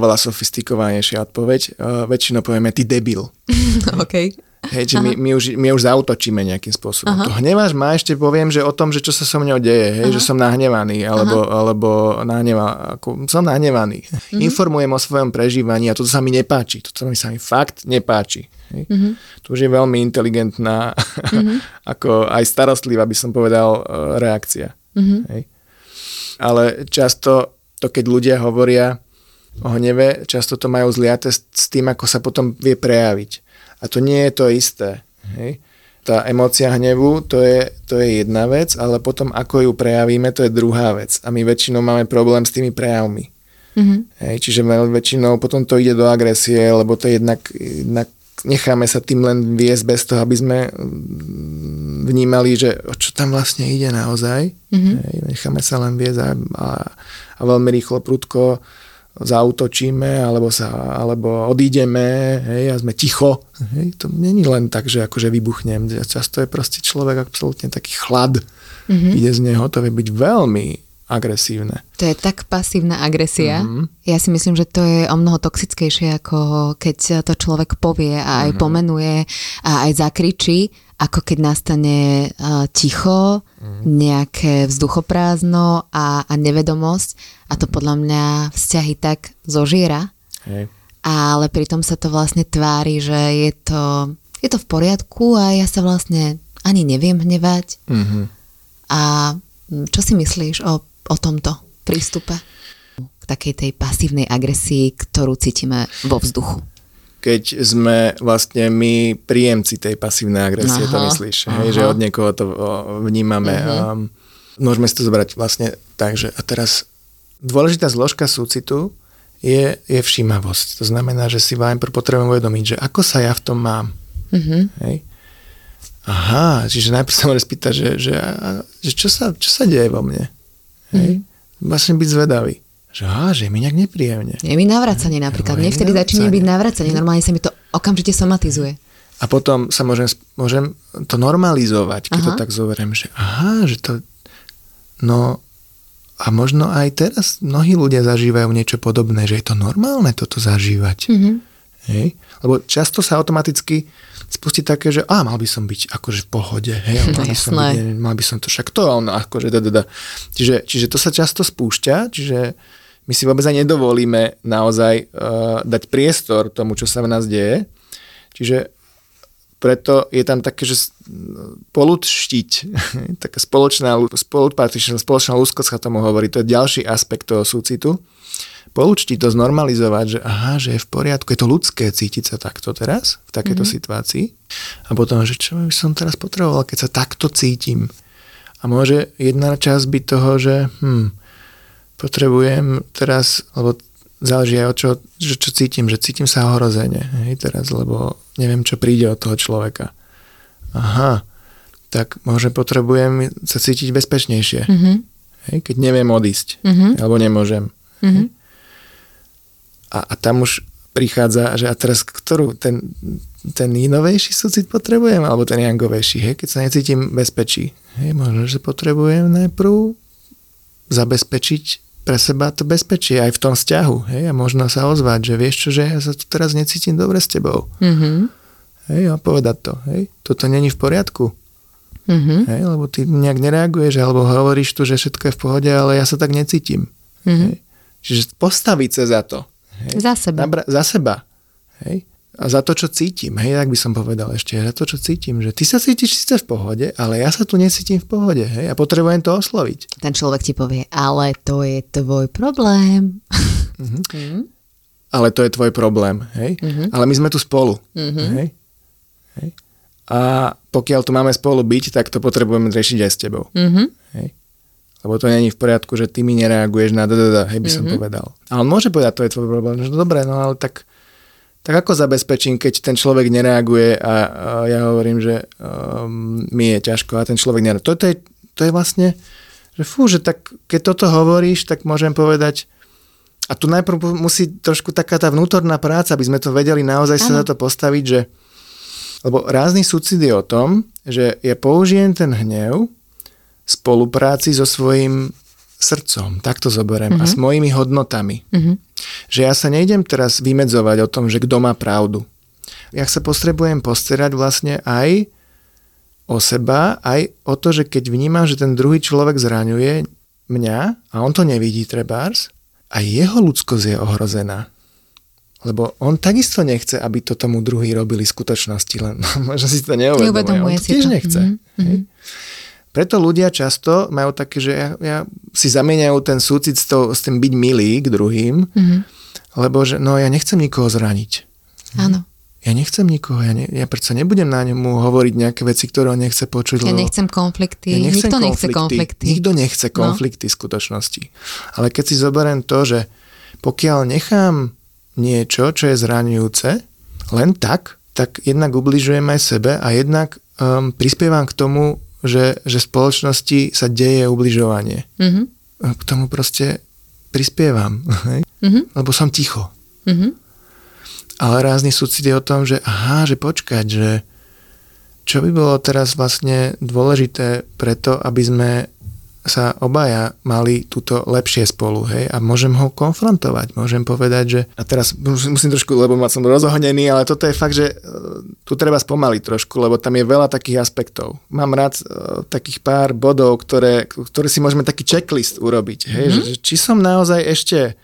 oveľa sofistikovanejšia odpoveď. väčšinou povieme ty debil. OK. Hej, že my, my, už, my už zautočíme nejakým spôsobom. Aha. To hneváš ma, ešte poviem, že o tom, že čo sa so mnou deje, hej, že som nahnevaný, alebo, alebo nahneva, ako, som nahnevaný. Mm-hmm. Informujem o svojom prežívaní a toto sa mi nepáči. Toto sa mi fakt nepáči. Hej. Mm-hmm. To už je veľmi inteligentná, mm-hmm. ako aj starostlivá, by som povedal, e, reakcia. Mm-hmm. Hej. Ale často to, keď ľudia hovoria o hneve, často to majú zliate s tým, ako sa potom vie prejaviť. A to nie je to isté. Hej? Tá emócia hnevu, to je, to je jedna vec, ale potom ako ju prejavíme, to je druhá vec. A my väčšinou máme problém s tými prejavmi. Mm-hmm. Hej, čiže väčšinou potom to ide do agresie, lebo to je jednak, jednak necháme sa tým len viesť bez toho, aby sme mm, vnímali, že o čo tam vlastne ide naozaj. Mm-hmm. Hej, necháme sa len viesť a, a, a veľmi rýchlo, prudko zautočíme alebo, sa, alebo odídeme hej, a sme ticho. Hej, to není len tak, že akože vybuchnem. Často je proste človek absolútne taký chlad. Mm-hmm. Ide z neho, to vie byť veľmi agresívne. To je tak pasívna agresia. Mm-hmm. Ja si myslím, že to je o mnoho toxickejšie, ako keď to človek povie a aj mm-hmm. pomenuje a aj zakričí, ako keď nastane ticho, mm. nejaké vzduchoprázdno a, a nevedomosť a to podľa mňa vzťahy tak zožiera. Hej. Ale pritom sa to vlastne tvári, že je to, je to v poriadku a ja sa vlastne ani neviem hnevať. Mm-hmm. A čo si myslíš o, o tomto prístupe? K takej tej pasívnej agresii, ktorú cítime vo vzduchu keď sme vlastne my príjemci tej pasívnej agresie, aha, to myslíš, hej, že od niekoho to vnímame uh-huh. um, môžeme si to zobrať vlastne tak, že a teraz dôležitá zložka súcitu je, je všímavosť. To znamená, že si najprv potrebujem uvedomiť, že ako sa ja v tom mám. Mm-hmm. Hej? Aha, čiže najprv sa môže spýtať, že, že, že čo, sa, čo sa deje vo mne. Hej? Mm-hmm. Vlastne byť zvedavý. Že, aha, že je mi nejak nepríjemne. Je mi navracanie napríklad. Mne vtedy začína byť navracanie. Normálne sa mi to okamžite somatizuje. A potom sa môžem, môžem to normalizovať, keď aha. to tak zoberiem, že aha, že to... No a možno aj teraz mnohí ľudia zažívajú niečo podobné, že je to normálne toto zažívať. Mm-hmm. Hej? Lebo často sa automaticky spustí také, že a mal by som byť akože v pohode, hej, mal, by som byť, mal by som to však to, on akože da, da, da. Čiže, čiže to sa často spúšťa, čiže my si vôbec aj nedovolíme naozaj uh, dať priestor tomu, čo sa v nás deje. Čiže preto je tam také, že polutštiť, taká spoločná, spoločná úzkosť sa tomu hovorí, to je ďalší aspekt toho súcitu. Polúčtiť to, znormalizovať, že aha, že je v poriadku, je to ľudské cítiť sa takto teraz, v takejto mm-hmm. situácii. A potom, že čo by som teraz potreboval, keď sa takto cítim. A môže jedna časť byť toho, že hm, potrebujem teraz, lebo záleží aj od čo, čo, čo cítim, že cítim sa ohrozene, hej, teraz, lebo neviem, čo príde od toho človeka. Aha, tak možno potrebujem sa cítiť bezpečnejšie, mm-hmm. hej, keď neviem odísť, mm-hmm. alebo nemôžem. Mm-hmm. A, a tam už prichádza, že a teraz ktorú, ten, ten inovejší súcit potrebujem, alebo ten jangovejší, hej, keď sa necítim bezpečí. Hej, možno, že potrebujem najprv zabezpečiť pre seba to bezpečie aj v tom vzťahu. Hej? A možno sa ozvať, že vieš čo, že ja sa tu teraz necítim dobre s tebou. Mm-hmm. Hej, a povedať to. Hej? Toto není v poriadku. Mm-hmm. Hej, lebo ty nejak nereaguješ, alebo hovoríš tu, že všetko je v pohode, ale ja sa tak necítim. Mm-hmm. Hej? Čiže postaviť sa za to. Hej? Za seba. Nabra- za seba. Hej? Za to, čo cítim. Hej, tak by som povedal ešte, za to, čo cítim. Že ty sa cítiš síce v pohode, ale ja sa tu necítim v pohode. Hej, a potrebujem to osloviť. Ten človek ti povie, ale to je tvoj problém. Uh-huh. Ale to je tvoj problém. Hej? Uh-huh. Ale my sme tu spolu. Uh-huh. Hej? Hej? A pokiaľ tu máme spolu byť, tak to potrebujeme riešiť aj s tebou. Uh-huh. Hej? Lebo to není v poriadku, že ty mi nereaguješ na da, hej by som uh-huh. povedal. A on môže povedať, to je tvoj problém. Že dobre, no ale tak tak ako zabezpečím, keď ten človek nereaguje a, a ja hovorím, že um, mi je ťažko a ten človek nereaguje. To, to, je, to je vlastne, že fú, že tak keď toto hovoríš, tak môžem povedať, a tu najprv musí trošku taká tá vnútorná práca, aby sme to vedeli naozaj ano. sa za to postaviť, že lebo rázny súcit je o tom, že ja použijem ten hnev v spolupráci so svojím srdcom, tak to zoberiem, mm-hmm. a s mhm. mojimi hodnotami. Mm-hmm. Že ja sa nejdem teraz vymedzovať o tom, že kto má pravdu. Ja sa potrebujem posterať vlastne aj o seba, aj o to, že keď vnímam, že ten druhý človek zraňuje mňa a on to nevidí trebárs, aj jeho ľudskosť je ohrozená. Lebo on takisto nechce, aby to tomu druhý robili v skutočnosti, len možno si to neuvedomuje. neuvedomuje on to tiež to. nechce. Mm-hmm. Preto ľudia často majú také, že ja, ja si zamieňajú ten súcit s, to, s tým byť milý k druhým, mm-hmm. lebo že no ja nechcem nikoho zraniť. Áno. Ja nechcem nikoho, ja, ne, ja predsa nebudem na ňomu hovoriť nejaké veci, ktoré on nechce počuť. Ja nechcem konflikty, ja nechcem nikto konflikty, nechce konflikty. Nikto nechce no. konflikty no. v skutočnosti. Ale keď si zoberiem to, že pokiaľ nechám niečo, čo je zraňujúce, len tak, tak jednak ubližujem aj sebe a jednak um, prispievam k tomu, že, že v spoločnosti sa deje ubližovanie. Mm-hmm. K tomu proste prispievam, hej? Mm-hmm. lebo som ticho. Mm-hmm. Ale rázny súcit je o tom, že aha, že počkať, že čo by bolo teraz vlastne dôležité preto, aby sme sa obaja mali túto lepšie spolu, hej, a môžem ho konfrontovať, môžem povedať, že, a teraz musím trošku, lebo ma som rozohnený, ale toto je fakt, že e, tu treba spomaliť trošku, lebo tam je veľa takých aspektov. Mám rád uh, takých pár bodov, ktoré, ktoré si môžeme taký checklist urobiť, hej, mm-hmm. že, či som naozaj ešte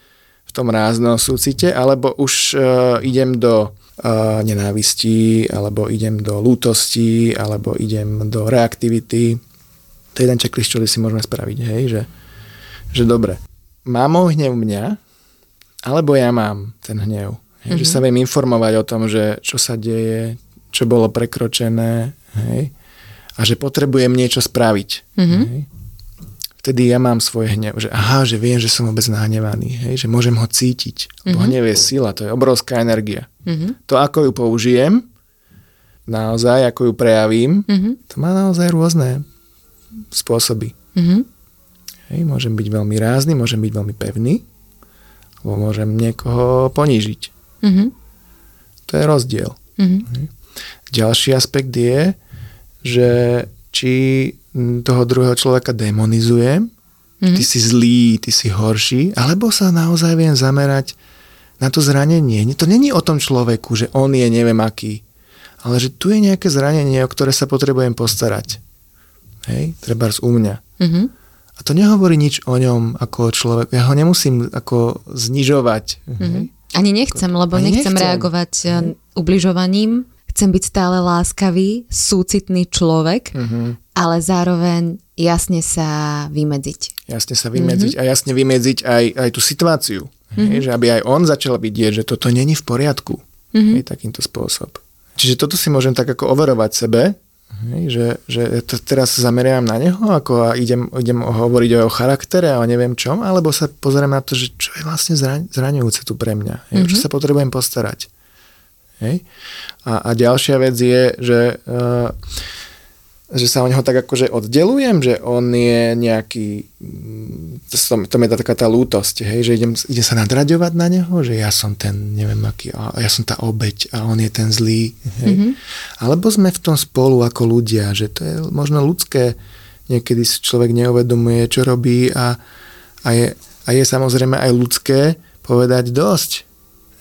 v tom ráznom súcite, alebo už uh, idem do uh, nenávistí, alebo idem do lútosti, alebo idem do reaktivity, to je jeden checklist, čo si môžeme spraviť, hej, že, že dobre, mám hnev mňa, alebo ja mám ten hnev. Hej, mm-hmm. Že sa viem informovať o tom, že čo sa deje, čo bolo prekročené, hej, a že potrebujem niečo spraviť. Mm-hmm. Hej. vtedy ja mám svoj hnev, že aha, že viem, že som vôbec nahnevaný, hej, že môžem ho cítiť. Lebo mm-hmm. hnev je sila, to je obrovská energia. Mm-hmm. To, ako ju použijem, naozaj, ako ju prejavím, mm-hmm. to má naozaj rôzne spôsoby. Mm-hmm. Hej, môžem byť veľmi rázny, môžem byť veľmi pevný, alebo môžem niekoho ponížiť. Mm-hmm. To je rozdiel. Mm-hmm. Ďalší aspekt je, že či toho druhého človeka demonizujem, mm-hmm. ty si zlý, ty si horší, alebo sa naozaj viem zamerať na to zranenie. To není o tom človeku, že on je neviem aký, ale že tu je nejaké zranenie, o ktoré sa potrebujem postarať. Hej, treba u mňa. Mm-hmm. A to nehovorí nič o ňom ako človek. Ja ho nemusím ako znižovať. Mm-hmm. Hej? Ani nechcem, lebo Ani nechcem, nechcem reagovať hej. ubližovaním chcem byť stále láskavý, súcitný človek, mm-hmm. ale zároveň jasne sa vymedziť. Jasne sa vymedziť mm-hmm. a jasne vymedziť aj, aj tú situáciu. Mm-hmm. Hej, že aby aj on začal vidieť, že toto není v poriadku. Mm-hmm. Hej, takýmto spôsob. Čiže toto si môžem tak ako overovať sebe, hej, že, že to teraz zameriam na neho ako a idem, idem hovoriť o jeho charaktere a o neviem čom, alebo sa pozriem na to, že čo je vlastne zraňujúce tu pre mňa. Hej, mm-hmm. Čo sa potrebujem postarať. Hej? A, a ďalšia vec je, že, uh, že sa o neho tak akože oddelujem, že on je nejaký, mm, to, to mi dá taká tá lútosť, hej? že idem, idem sa nadraďovať na neho, že ja som ten, neviem aký, a ja som tá obeď a on je ten zlý. Hej? Mm-hmm. Alebo sme v tom spolu ako ľudia, že to je možno ľudské, niekedy si človek neuvedomuje, čo robí a, a, je, a je samozrejme aj ľudské povedať dosť,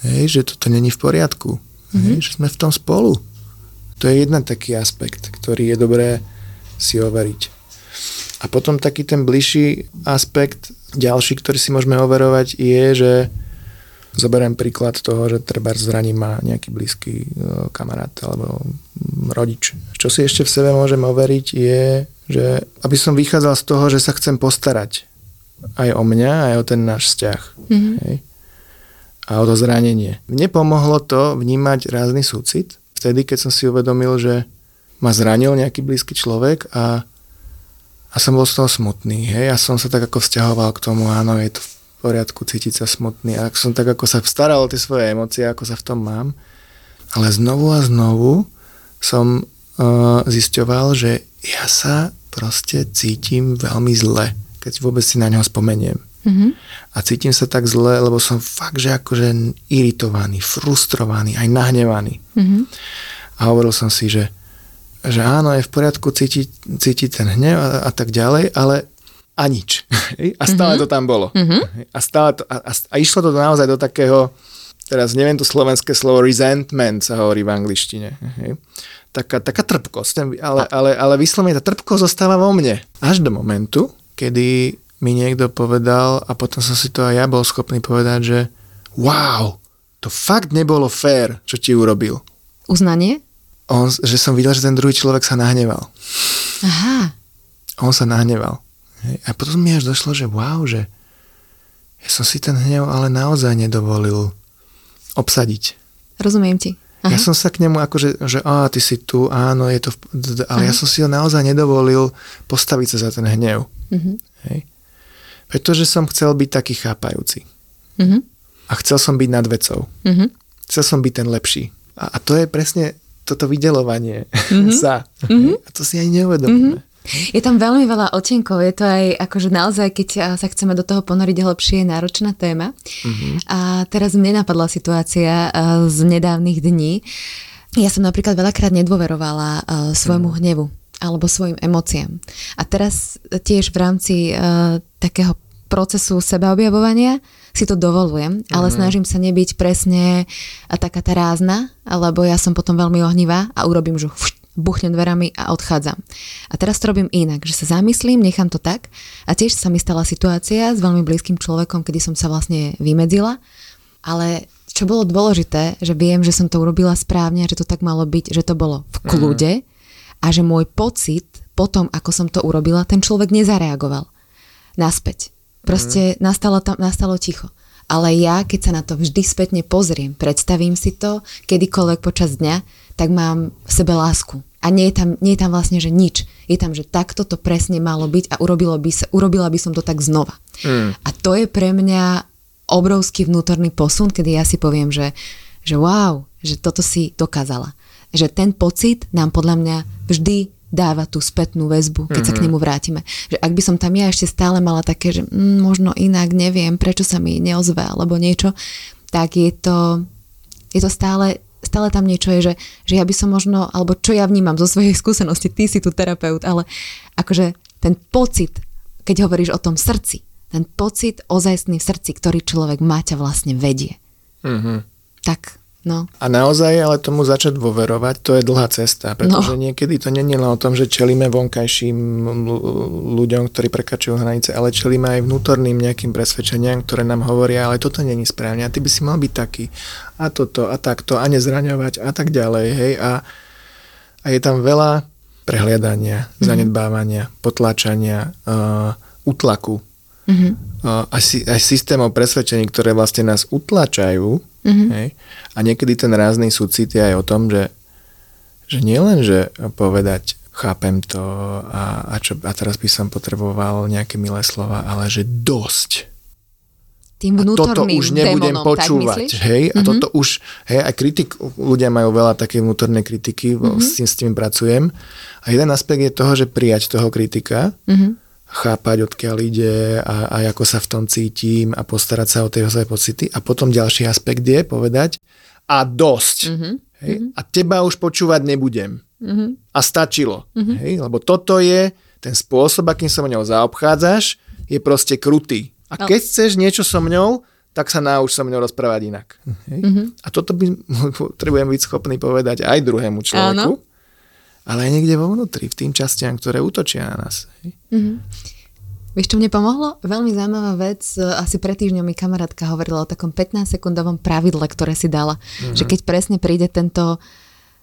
hej, že toto není v poriadku. Mm-hmm. Že sme v tom spolu. To je jeden taký aspekt, ktorý je dobré si overiť. A potom taký ten bližší aspekt, ďalší, ktorý si môžeme overovať, je, že zoberiem príklad toho, že treba zraní ma nejaký blízky e, kamarát alebo rodič. Čo si ešte v sebe môžem overiť je, že aby som vychádzal z toho, že sa chcem postarať aj o mňa, aj o ten náš vzťah. Mm-hmm. Hej? a o to zranenie. Mne pomohlo to vnímať rázny súcit, vtedy, keď som si uvedomil, že ma zranil nejaký blízky človek a, a som bol z toho smutný. Hej? Ja som sa tak ako vzťahoval k tomu, áno, je to v poriadku cítiť sa smutný. A som tak ako sa staral o tie svoje emócie, ako sa v tom mám. Ale znovu a znovu som uh, zisťoval, že ja sa proste cítim veľmi zle, keď vôbec si na neho spomeniem. Mm-hmm. A cítim sa tak zle, lebo som fakt, že akože iritovaný, frustrovaný, aj nahnevaný. Mm-hmm. A hovoril som si, že, že áno, je v poriadku cítiť, cítiť ten hnev a, a tak ďalej, ale a nič. A stále mm-hmm. to tam bolo. Mm-hmm. A, stále to, a, a, a išlo to naozaj do takého, teraz neviem to slovenské slovo, resentment sa hovorí v angličtine. Hej. Taká, taká trpkosť, ale, ale, ale vyslovene tá trpkosť zostáva vo mne. Až do momentu, kedy mi niekto povedal a potom som si to aj ja bol schopný povedať, že wow, to fakt nebolo fér, čo ti urobil. Uznanie? On, že som videl, že ten druhý človek sa nahneval. Aha. On sa nahneval. A potom mi až došlo, že wow, že ja som si ten hnev ale naozaj nedovolil obsadiť. Rozumiem ti. Aha. Ja som sa k nemu akože, že á, ty si tu, áno, je to, v... ale Aha. ja som si ho naozaj nedovolil postaviť sa za ten hnev. Uh-huh. Hej. Pretože som chcel byť taký chápajúci. Mm-hmm. A chcel som byť nad vecou. Mm-hmm. Chcel som byť ten lepší. A, a to je presne toto vydelovanie mm-hmm. sa. Mm-hmm. A to si aj neuvedomíme. Mm-hmm. Je tam veľmi veľa otenkov, je to aj akože naozaj, keď sa chceme do toho ponoriť hlbšie, je náročná téma. Mm-hmm. A teraz mne napadla situácia z nedávnych dní. Ja som napríklad veľakrát nedôverovala svojmu mm. hnevu alebo svojim emóciám. A teraz tiež v rámci uh, takého procesu sebaobjavovania si to dovolujem, ale uh-huh. snažím sa nebyť presne taká tá rázna, lebo ja som potom veľmi ohnivá a urobím, že buchnem dverami a odchádzam. A teraz to robím inak, že sa zamyslím, nechám to tak a tiež sa mi stala situácia s veľmi blízkym človekom, kedy som sa vlastne vymedzila, ale čo bolo dôležité, že viem, že som to urobila správne, že to tak malo byť, že to bolo v kľude, uh-huh a že môj pocit potom, ako som to urobila, ten človek nezareagoval. Naspäť. Proste mm. nastalo, tam, nastalo ticho. Ale ja, keď sa na to vždy spätne pozriem, predstavím si to, kedykoľvek počas dňa, tak mám v sebe lásku. A nie je, tam, nie je tam vlastne, že nič. Je tam, že takto to presne malo byť a urobilo by sa, urobila by som to tak znova. Mm. A to je pre mňa obrovský vnútorný posun, kedy ja si poviem, že, že wow, že toto si dokázala. Že ten pocit nám podľa mňa vždy dáva tú spätnú väzbu, keď mm-hmm. sa k mhm. nemu vrátime. Že ak by som tam ja ešte stále mala také, že mm, možno inak, neviem, prečo sa mi neozve alebo niečo, tak je to, je to stále stále tam niečo je, že, že ja by som možno, alebo čo ja vnímam zo svojej skúsenosti, ty si tu terapeut, ale akože ten pocit, keď hovoríš o tom srdci, ten pocit ozajstný v srdci, ktorý človek má ťa vlastne vedie. Mm-hmm. Tak No. A naozaj ale tomu začať dôverovať, to je dlhá cesta, pretože no. niekedy to nie je len o tom, že čelíme vonkajším ľuďom, ktorí prekračujú hranice, ale čelíme aj vnútorným nejakým presvedčeniam, ktoré nám hovoria, ale toto není správne a ty by si mal byť taký a toto a takto a nezraňovať a tak ďalej, hej, a, a je tam veľa prehliadania, mm-hmm. zanedbávania, potláčania, uh, utlaku, mm-hmm. uh, aj, aj systémov presvedčení, ktoré vlastne nás utlačajú, Mm-hmm. Hej? A niekedy ten rázny súcit je aj o tom, že, že nielen, že povedať chápem to a, a, čo, a teraz by som potreboval nejaké milé slova, ale že dosť. Tým a toto už nebudem démonom, počúvať. Hej? A mm-hmm. toto už, hej, aj kritik, ľudia majú veľa také vnútornej kritiky, mm-hmm. s, tým, s tým pracujem. A jeden aspekt je toho, že prijať toho kritika, mm-hmm chápať, odkiaľ ide a, a ako sa v tom cítim a postarať sa o tie svoje pocity. A potom ďalší aspekt je povedať a dosť. Mm-hmm. Hej? Mm-hmm. A teba už počúvať nebudem. Mm-hmm. A stačilo. Mm-hmm. Hej? Lebo toto je ten spôsob, akým sa o ňou zaobchádzaš, je proste krutý. A no. keď chceš niečo so mňou, tak sa nauč so mňou rozprávať inak. Hej? Mm-hmm. A toto by potrebujem byť schopný povedať aj druhému človeku. Áno ale aj niekde vo vnútri, v tým častiam, ktoré útočia na nás. Mm-hmm. Vieš, čo mne pomohlo? Veľmi zaujímavá vec. Asi pred týždňom mi kamarátka hovorila o takom 15-sekundovom pravidle, ktoré si dala. Mm-hmm. Že keď presne príde tento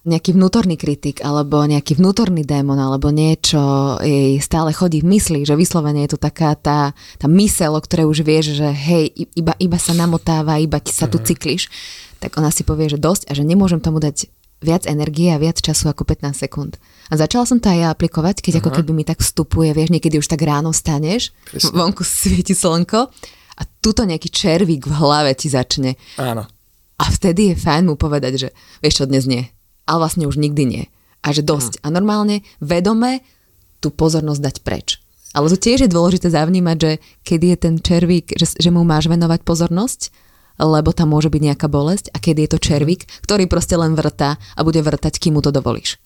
nejaký vnútorný kritik alebo nejaký vnútorný démon alebo niečo jej stále chodí v mysli, že vyslovene je tu taká tá, tá mysel, o ktorej už vieš, že hej, iba, iba sa namotáva, iba sa tu mhm. cyklíš, tak ona si povie, že dosť a že nemôžem tomu dať viac energie a viac času ako 15 sekúnd. A začala som to aj ja aplikovať, keď Aha. ako keby mi tak vstupuje, vieš, niekedy už tak ráno staneš, Presne. vonku svieti slnko a tuto nejaký červík v hlave ti začne. Áno. A vtedy je fajn mu povedať, že vieš čo, dnes nie. Ale vlastne už nikdy nie. A že dosť. Hm. A normálne vedome tú pozornosť dať preč. Ale to tiež je dôležité zavnímať, že kedy je ten červík, že, že mu máš venovať pozornosť lebo tam môže byť nejaká bolesť a keď je to červík, ktorý proste len vrtá a bude vrtať, kým mu to dovolíš.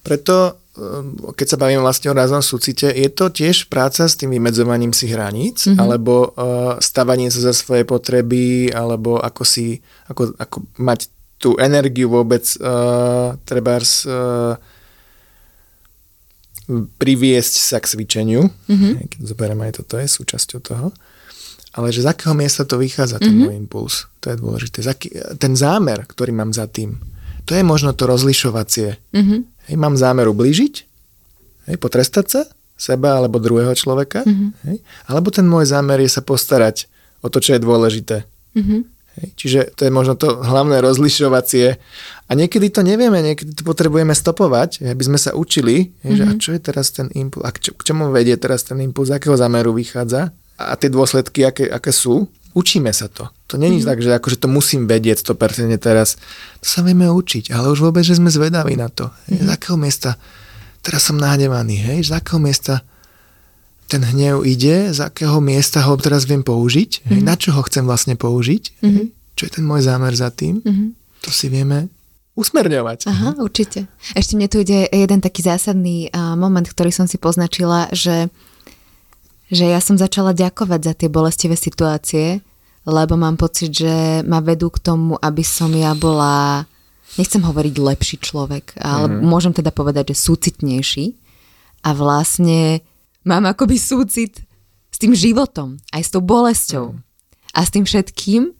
Preto, ehm, keď sa bavím vlastne o ráznom súcite, je to tiež práca s tým vymedzovaním si hraníc, mm-hmm. alebo uh, stavanie sa za svoje potreby, alebo ako si, ako, ako mať tú energiu vôbec uh, trebárs uh, priviesť sa k cvičeniu. Mm-hmm. Keď zoberieme aj toto, je súčasťou toho ale že z akého miesta to vychádza, ten mm-hmm. môj impuls. To je dôležité. Ten zámer, ktorý mám za tým, to je možno to rozlišovacie. Mm-hmm. Hej, mám zámer ublížiť, hej, potrestať sa, seba alebo druhého človeka, mm-hmm. hej, alebo ten môj zámer je sa postarať o to, čo je dôležité. Mm-hmm. Hej, čiže to je možno to hlavné rozlišovacie. A niekedy to nevieme, niekedy to potrebujeme stopovať, aby sme sa učili, hej, mm-hmm. že a čo je teraz ten impuls, a k čomu vedie teraz ten impuls, z akého zámeru vychádza a tie dôsledky, aké, aké sú, učíme sa to. To není mm. tak, že akože to musím vedieť 100% teraz. To sa vieme učiť, ale už vôbec, že sme zvedaví na to. Mm. Z akého miesta teraz som nahnevaný, hej? Z akého miesta ten hnev ide, z akého miesta ho teraz viem použiť? Mm. na čo ho chcem vlastne použiť, mm. čo je ten môj zámer za tým, mm. to si vieme usmerňovať. Aha, určite. Ešte mne tu ide jeden taký zásadný uh, moment, ktorý som si poznačila, že že ja som začala ďakovať za tie bolestivé situácie, lebo mám pocit, že ma vedú k tomu, aby som ja bola, nechcem hovoriť lepší človek, ale mm-hmm. môžem teda povedať, že súcitnejší. A vlastne mám akoby súcit s tým životom, aj s tou bolesťou mm. a s tým všetkým.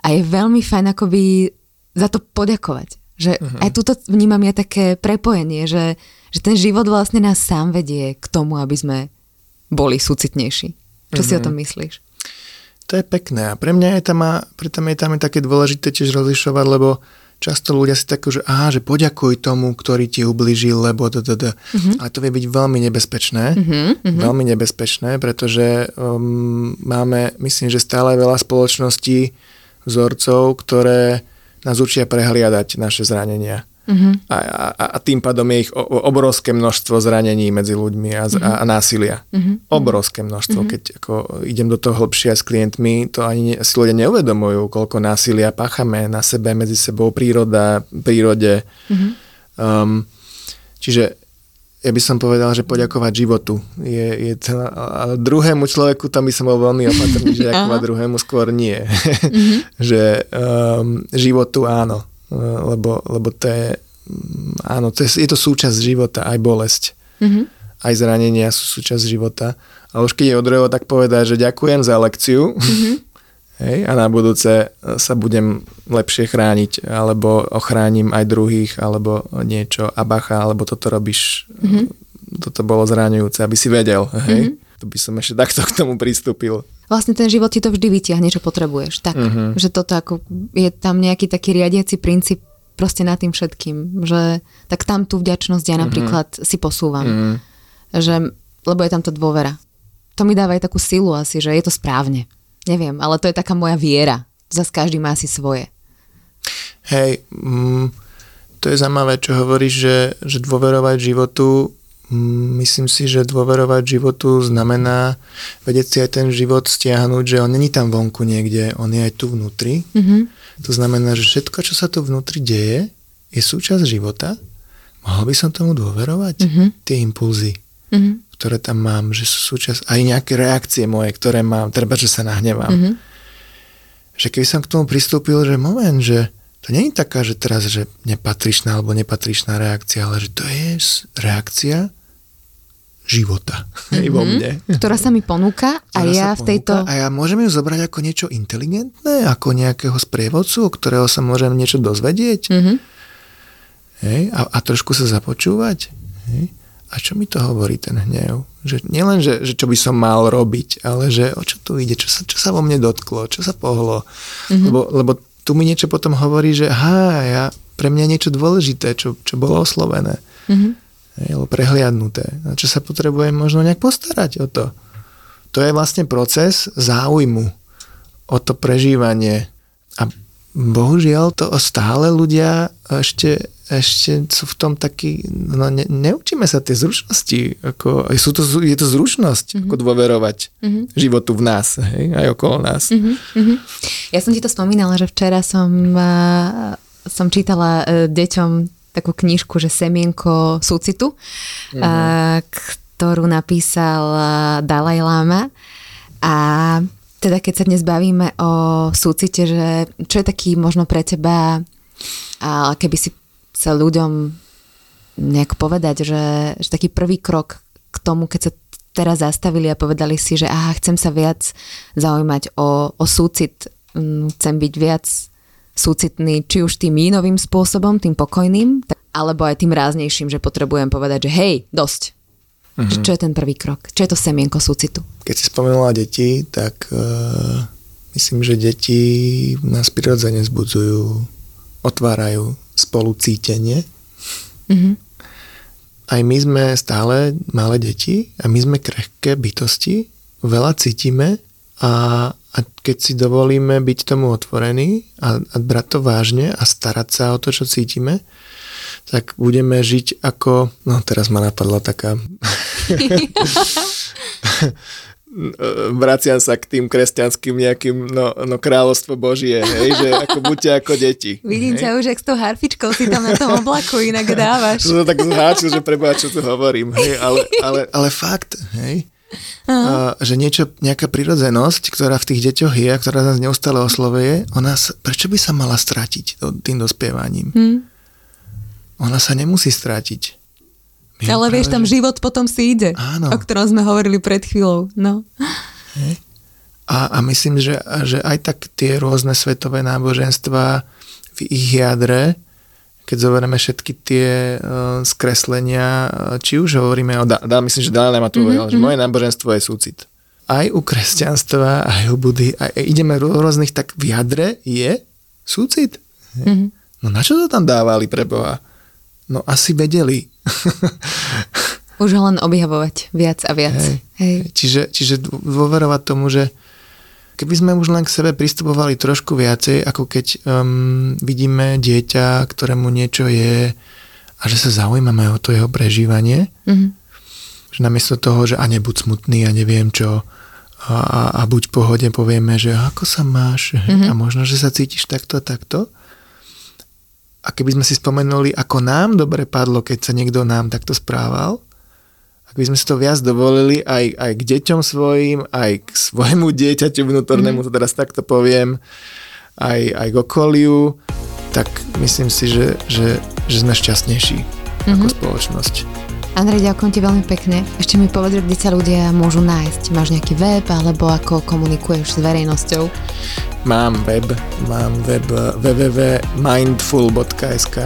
A je veľmi fajn akoby za to poďakovať. Že mm-hmm. aj túto vnímam ja také prepojenie, že, že ten život vlastne nás sám vedie k tomu, aby sme boli súcitnejší. Čo mm-hmm. si o mhm. tom myslíš? To je pekné a pre mňa je tam, pre tam je tam také dôležité tiež rozlišovať, lebo často ľudia si takú, že aha, že poďakuj tomu, ktorý ti ubližil, lebo da, da, da. Uh-huh. Ale to vie byť veľmi nebezpečné. Uh-huh. Veľmi nebezpečné, pretože um, máme, myslím, že stále veľa spoločností, vzorcov, ktoré nás učia prehliadať naše zranenia. Uh-huh. A, a, a tým pádom je ich obrovské množstvo zranení medzi ľuďmi a, uh-huh. a, a násilia. Uh-huh. Obrovské množstvo. Uh-huh. Keď ako idem do toho hlbšie s klientmi, to ani si ľudia neuvedomujú, koľko násilia páchame na sebe, medzi sebou, príroda, prírode. Uh-huh. Um, čiže ja by som povedal, že poďakovať životu. Je, je to, ale druhému človeku tam by som bol veľmi opatrný, že ďakovať druhému skôr nie. Mm-hmm. že um, životu áno, lebo, lebo to je, áno, to je, je to súčasť života, aj bolesť. Mm-hmm. Aj zranenia sú súčasť života. A už keď je od druhého tak povedať, že ďakujem za lekciu, mm-hmm Hej, a na budúce sa budem lepšie chrániť, alebo ochránim aj druhých, alebo niečo, a bacha, alebo toto robíš, mm-hmm. toto bolo zraňujúce, aby si vedel. Hej? Mm-hmm. To by som ešte takto k tomu pristúpil. Vlastne ten život ti to vždy vyťahne, čo potrebuješ. Tak, mm-hmm. že toto ako, je tam nejaký taký riadiaci princíp proste nad tým všetkým, že tak tam tú vďačnosť ja mhm. napríklad mm-hmm. si posúvam. Mm-hmm. Že, lebo je tam tá dôvera. To mi dáva aj takú silu asi, že je to správne. Neviem, ale to je taká moja viera. Zas každý má si svoje. Hej, mm, to je zaujímavé, čo hovoríš, že, že dôverovať životu, myslím si, že dôverovať životu znamená vedieť si aj ten život stiahnuť, že on není tam vonku niekde, on je aj tu vnútri. Mm-hmm. To znamená, že všetko, čo sa tu vnútri deje, je súčasť života. Mohol by som tomu dôverovať? Mm-hmm. Tie impulzy. Mm-hmm ktoré tam mám, že sú súčasť, aj nejaké reakcie moje, ktoré mám, treba, že sa nahnevám. Mm-hmm. Že keby som k tomu pristúpil, že moment, že to je taká, že teraz, že nepatričná alebo nepatričná reakcia, ale že to je reakcia života mm-hmm. vo mne. Ktorá sa mi ponúka a ja v tejto... A ja môžem ju zobrať ako niečo inteligentné, ako nejakého sprievodcu, od ktorého sa môžem niečo dozvedieť. Mm-hmm. Hej, a, a trošku sa započúvať. Hej a čo mi to hovorí ten hnev? Že nielen, že, že čo by som mal robiť, ale že o čo tu ide, čo sa, čo sa vo mne dotklo, čo sa pohlo. Mm-hmm. Lebo, lebo tu mi niečo potom hovorí, že ha, ja, pre mňa niečo dôležité, čo, čo bolo oslovené. Mm-hmm. Alebo prehliadnuté. Na čo sa potrebujem možno nejak postarať o to. To je vlastne proces záujmu o to prežívanie. A bohužiaľ to stále ľudia ešte ešte sú v tom taký, no ne, neučíme sa tie zručnosti, ako, sú to, je to zručnosť, mm-hmm. ako dôverovať mm-hmm. životu v nás, hej, aj okolo nás. Mm-hmm. Ja som ti to spomínala, že včera som, uh, som čítala uh, deťom takú knižku, že Semienko súcitu, mm-hmm. uh, ktorú napísal Dalaj Lama a teda keď sa dnes bavíme o súcite, že čo je taký možno pre teba, a keby si sa ľuďom nejak povedať, že, že taký prvý krok k tomu, keď sa teraz zastavili a povedali si, že aha, chcem sa viac zaujímať o, o súcit, chcem byť viac súcitný, či už tým mínovým spôsobom, tým pokojným, alebo aj tým ráznejším, že potrebujem povedať, že hej, dosť. Mm-hmm. Čo je ten prvý krok? Čo je to semienko súcitu? Keď si spomenula deti, tak uh, myslím, že deti nás prirodzene zbudzujú, otvárajú spolu cítenie. Mm-hmm. Aj my sme stále malé deti a my sme krehké bytosti, veľa cítime a, a keď si dovolíme byť tomu otvorení a, a brať to vážne a starať sa o to, čo cítime, tak budeme žiť ako... No teraz ma napadla taká... vraciam sa k tým kresťanským nejakým, no, no kráľovstvo Božie, hej, že ako buďte ako deti. Vidím hej. ťa už, jak s tou harfičkou si tam na tom oblaku inak dávaš. Som tak zháčil, že preboha, čo tu hovorím, hej, ale, ale, ale fakt, hej, a, že niečo, nejaká prirodzenosť, ktorá v tých deťoch je a ktorá nás neustále oslovuje, ona prečo by sa mala stratiť tým dospievaním? Hmm. Ona sa nemusí stratiť. My Ale vieš, tam že... život potom si ide, Áno. o ktorom sme hovorili pred chvíľou. No. A, a myslím, že, že aj tak tie rôzne svetové náboženstva v ich jadre, keď zoberieme všetky tie uh, skreslenia, či už hovoríme o... Da, da, myslím, že Dalai Lama tu mm-hmm. že mhm. moje náboženstvo je súcit. Aj u kresťanstva, aj u Budy, aj, ideme rôznych, tak v jadre je súcit. Mm-hmm. No na čo to tam dávali pre Boha? No asi vedeli. Už ho len objavovať viac a viac. Hej. Hej. Čiže, čiže dôverovať tomu, že keby sme už len k sebe pristupovali trošku viacej, ako keď um, vidíme dieťa, ktorému niečo je a že sa zaujímame o to jeho prežívanie, mm-hmm. že namiesto toho, že a nebuď smutný a neviem čo, a, a, a buď v pohode, povieme, že ako sa máš mm-hmm. a možno, že sa cítiš takto a takto. A keby sme si spomenuli, ako nám dobre padlo, keď sa niekto nám takto správal, ak by sme si to viac dovolili aj, aj k deťom svojim, aj k svojmu dieťaťu vnútornému, mm-hmm. to teraz takto poviem, aj, aj k okoliu, tak myslím si, že, že, že sme šťastnejší mm-hmm. ako spoločnosť. Andrej, ďakujem ti veľmi pekne. Ešte mi povedz, kde sa ľudia môžu nájsť. Máš nejaký web, alebo ako komunikuješ s verejnosťou? Mám web, mám web www.mindful.sk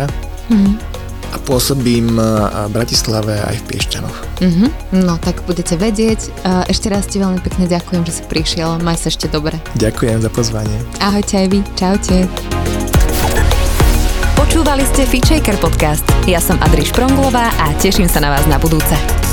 mm-hmm. A pôsobím v Bratislave aj v Piešťanoch. Mm-hmm. No, tak budete vedieť. Ešte raz ti veľmi pekne ďakujem, že si prišiel. Maj sa ešte dobre. Ďakujem za pozvanie. Ahojte aj vy. Čaute. Počúvali ste Feature podcast. Ja som Adriš Pronglová a teším sa na vás na budúce.